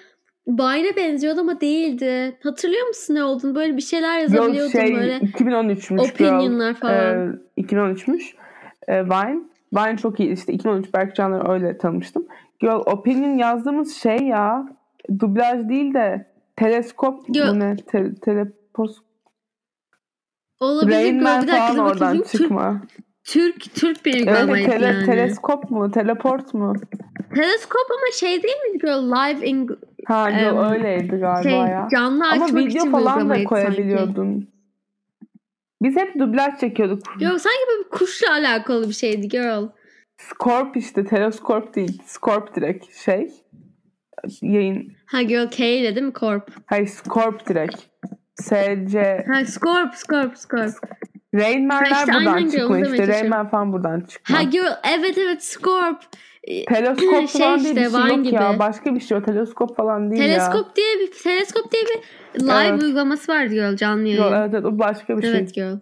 Vine'e benziyordu ama değildi. Hatırlıyor musun ne olduğunu? Böyle bir şeyler Yok yazabiliyordun şey böyle. 2013'müş girl. Opinionlar falan. Ee, 2013'müş. Ee, Vine. Vine çok iyi. İşte 2013 Berkcan'ları öyle tanımıştım. Girl Opinion yazdığımız şey ya dublaj değil de teleskop Yo. ne? Te- telepos Olabilir. Rain. Man falan oradan çıkma. Türk, Türk bir Evet, uygulamaydı tele- yani. teleskop mu? Teleport mu? Teleskop ama şey değil mi Girl? Live in Ha girl, Em, öyleydi galiba şey, ya. canlı Ama açmak video için falan da uygulamaydı sanki. koyabiliyordun. Biz hep dublaj çekiyorduk. Yok sanki böyle bir kuşla alakalı bir şeydi girl. Scorp işte. Teleskop değil. Scorp direkt şey. Yayın. Ha girl K ile değil mi Corp? Hayır Scorp direkt. SC. Ha Scorp Scorp Scorp. Rain Man'ler işte buradan girl, onu işte. Rain. Man falan buradan çıkma. Ha girl evet evet Scorp. Ee, Teleskop şey falan değil bir işte, şey Vine yok ya. gibi. Başka bir şey o. Teleskop falan değil ya. Teleskop diye bir teleskop diye bir live Evet. uygulaması vardı girl canlı yayın. Yok, evet, evet o başka bir şey. Evet girl.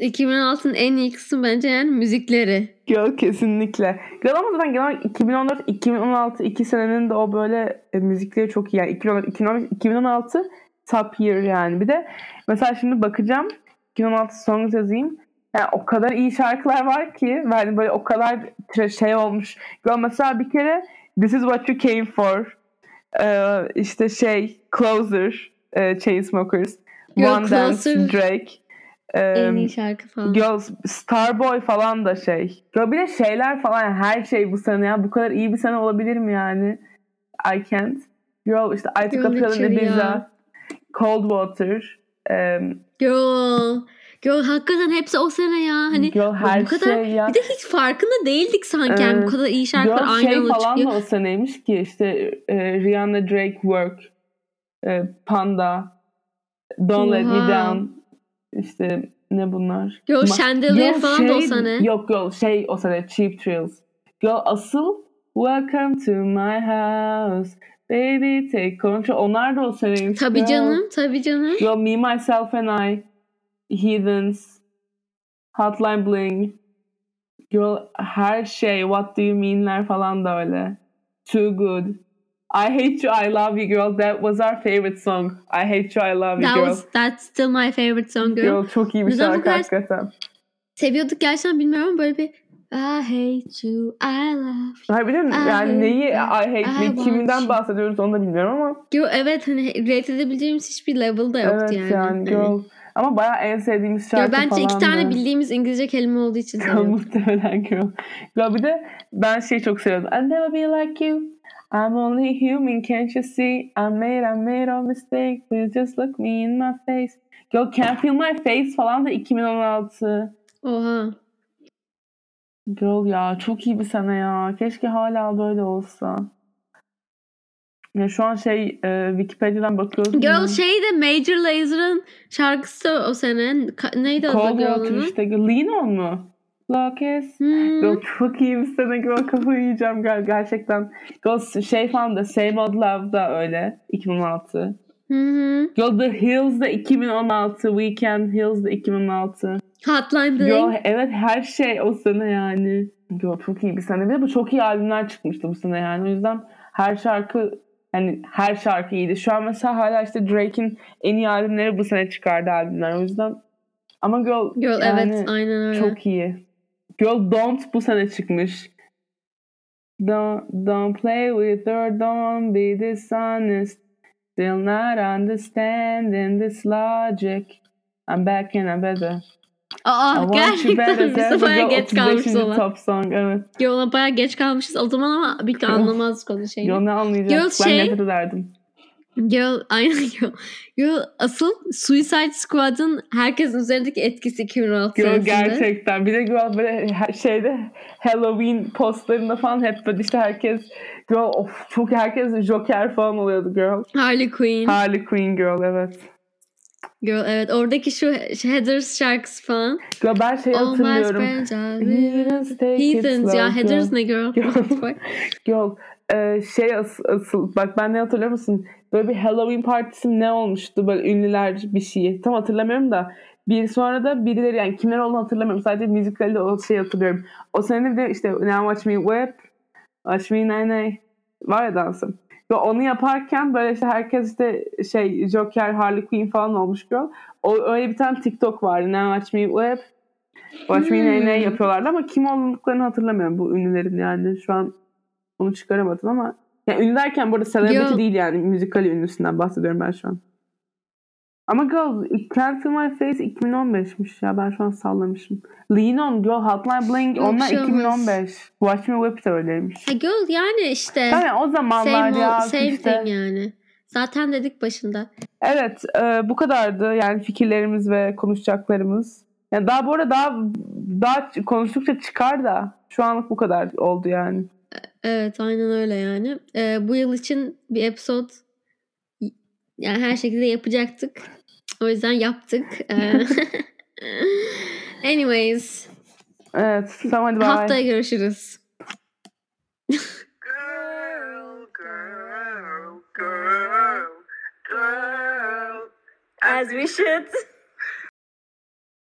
2016'nın en iyi kısmı bence yani müzikleri. Girl kesinlikle. Girl ama zaten genel olarak 2014, 2016 iki senenin de o böyle e, müzikleri çok iyi. Yani 2014, 2015, 2016 top year yani. Bir de mesela şimdi bakacağım 2016 songs yazayım. Yani o kadar iyi şarkılar var ki yani böyle o kadar şey olmuş. Mesela bir kere This is what you came for. Ee, işte şey Closer, e, Chainsmokers, Girl, One Dance, Closer- Drake. en Em, iyi şarkı falan. Girls, Starboy falan da şey. Ya bir de şeyler falan yani her şey bu sene ya. Bu kadar iyi bir sene olabilir mi yani? I can't. Girl işte I took a Girl, pill in literally ya. Ibiza. Cold Water. Um, Girl. Girl hakikaten hepsi o sene ya. Hani girl her bu kadar şey ya. bir de hiç farkında değildik sanki yani bu kadar iyi şarkılar Girl aynı şey anda falan çıkıyor. da o seneymiş ki işte e, Rihanna Drake Work. e, Panda. Don't Let Me Oha. Down. İşte ne bunlar? Yo Ma- Chandelier Yo, falan da o şey- sene. Yok yok şey o sene Cheap Thrills. Yo asıl Welcome to my house. Baby take control. Onlar da o seneymiş. Tabii canım, tabii canım. Yo Me, Myself and I. Heathens. Hotline Bling. Yo her şey What Do You Mean'ler falan da öyle. Too Good. I hate you, I love you girl. That was our favorite song. I hate you, I love you That girl. was that's still my favorite song girl. Girl çok iyi bir Neden şarkı kadar- hakikaten. Seviyorduk gerçekten bilmiyorum ama böyle bir I hate you, I love you. Hayır biliyor musun? I Yani hate neyi I hate I want kiminden you. bahsediyoruz onu da bilmiyorum ama Yo, evet hani rate edebileceğimiz hiçbir level da yoktu evet yani. yani, Hani. girl. Ama bayağı en sevdiğimiz şarkı bence falan iki tane da. bildiğimiz İngilizce kelime olduğu için seviyorduk. Muhtemelen girl. Ya bir de ben şeyi çok seviyordum. I never be like you. I'm only human, can't you see? I made, I made a mistake. Please just look me in my face. Girl, can't feel my face falan da 2016. Oha. Girl ya çok iyi bir sene ya. Keşke hala böyle olsa. Ya şu an şey e, Wikipedia'dan bakıyoruz. Girl mu? şey de Major Laser'ın şarkısı o sene. Ka- neydi adı girl'ının? işte. Lean on mu? Lucas. Hmm. Girl çok iyi bir sene. Girl kafayı yiyeceğim ger- gerçekten. Girl şey falan da Same Old Love da öyle. 2016. Hı hı. Girl The Hills da 2016. Weekend Hills da 2016. Hotline Bling. evet her şey o sene yani. Girl çok iyi bir sene. Bir de bu çok iyi albümler çıkmıştı bu sene yani. O yüzden her şarkı yani her şarkı iyiydi. Şu an mesela hala işte Drake'in en iyi albümleri bu sene çıkardı albümler. O yüzden ama Girl, Girl yani evet aynen öyle. çok iyi. Girl Don't bu sene çıkmış. Don't, don't play with her, don't be dishonest. Still not understanding this logic. I'm back in a better. Aa gerçekten biz de bayağı geç kalmışız 35. ona. top song evet. Yo, ona bayağı geç kalmışız o zaman ama bir de anlamazdık onun şeyini. Yo ne anlayacak? Girl ben şey- nefret ederdim. Girl, aynen girl. Girl, asıl Suicide Squad'ın herkesin üzerindeki etkisi 2016 Girl senesinde. gerçekten. Bir de girl böyle her şeyde Halloween postlarında falan hep böyle işte herkes girl of çok herkes Joker falan oluyordu girl. Harley Quinn. Harley Quinn girl evet. Girl evet oradaki şu Heathers şarkısı falan. Girl ben şey All my hatırlıyorum. Heathens Heathens ya Heathers ne girl? Girl. What the fuck? Girl e, şey as- asıl bak ben ne hatırlıyor musun? Böyle bir Halloween partisi ne olmuştu böyle ünlüler bir şeyi. Tam hatırlamıyorum da bir sonra da birileri yani kimler olduğunu hatırlamıyorum. Sadece müzikalde o şeyi hatırlıyorum. O sene de işte Now Watch Me Whip, Watch Me Nene var ya dansım. Ve onu yaparken böyle işte herkes işte şey Joker, Harley Quinn falan olmuş girl. O öyle bir tane TikTok vardı. Now Watch Me Whip, Watch Me Hmm. Nene yapıyorlardı ama kim olduklarını hatırlamıyorum bu ünlülerin yani. Şu an onu çıkaramadım ama yani ünlü derken burada celebrity Yo. değil yani müzikal ünlüsünden bahsediyorum ben şu an. Ama Girl, Can't Feel My Face 2015'miş ya ben şu an sallamışım. Lean On, Girl, Hotline Bling Yok, onlar şey olmaz. 2015. Watch Me Whip de öyleymiş. Ha girl yani işte. Yani o zamanlar Same, ya same işte. thing yani. Zaten dedik başında. Evet e, bu kadardı yani fikirlerimiz ve konuşacaklarımız. Yani daha bu arada daha daha konuştukça çıkar da şu anlık bu kadar oldu yani. Evet aynen öyle yani. Ee, bu yıl için bir episode yani her şekilde yapacaktık. O yüzden yaptık. Ee, Anyways. Evet tamam hadi bye. Haftaya görüşürüz. Girl, girl, girl, girl. As we should.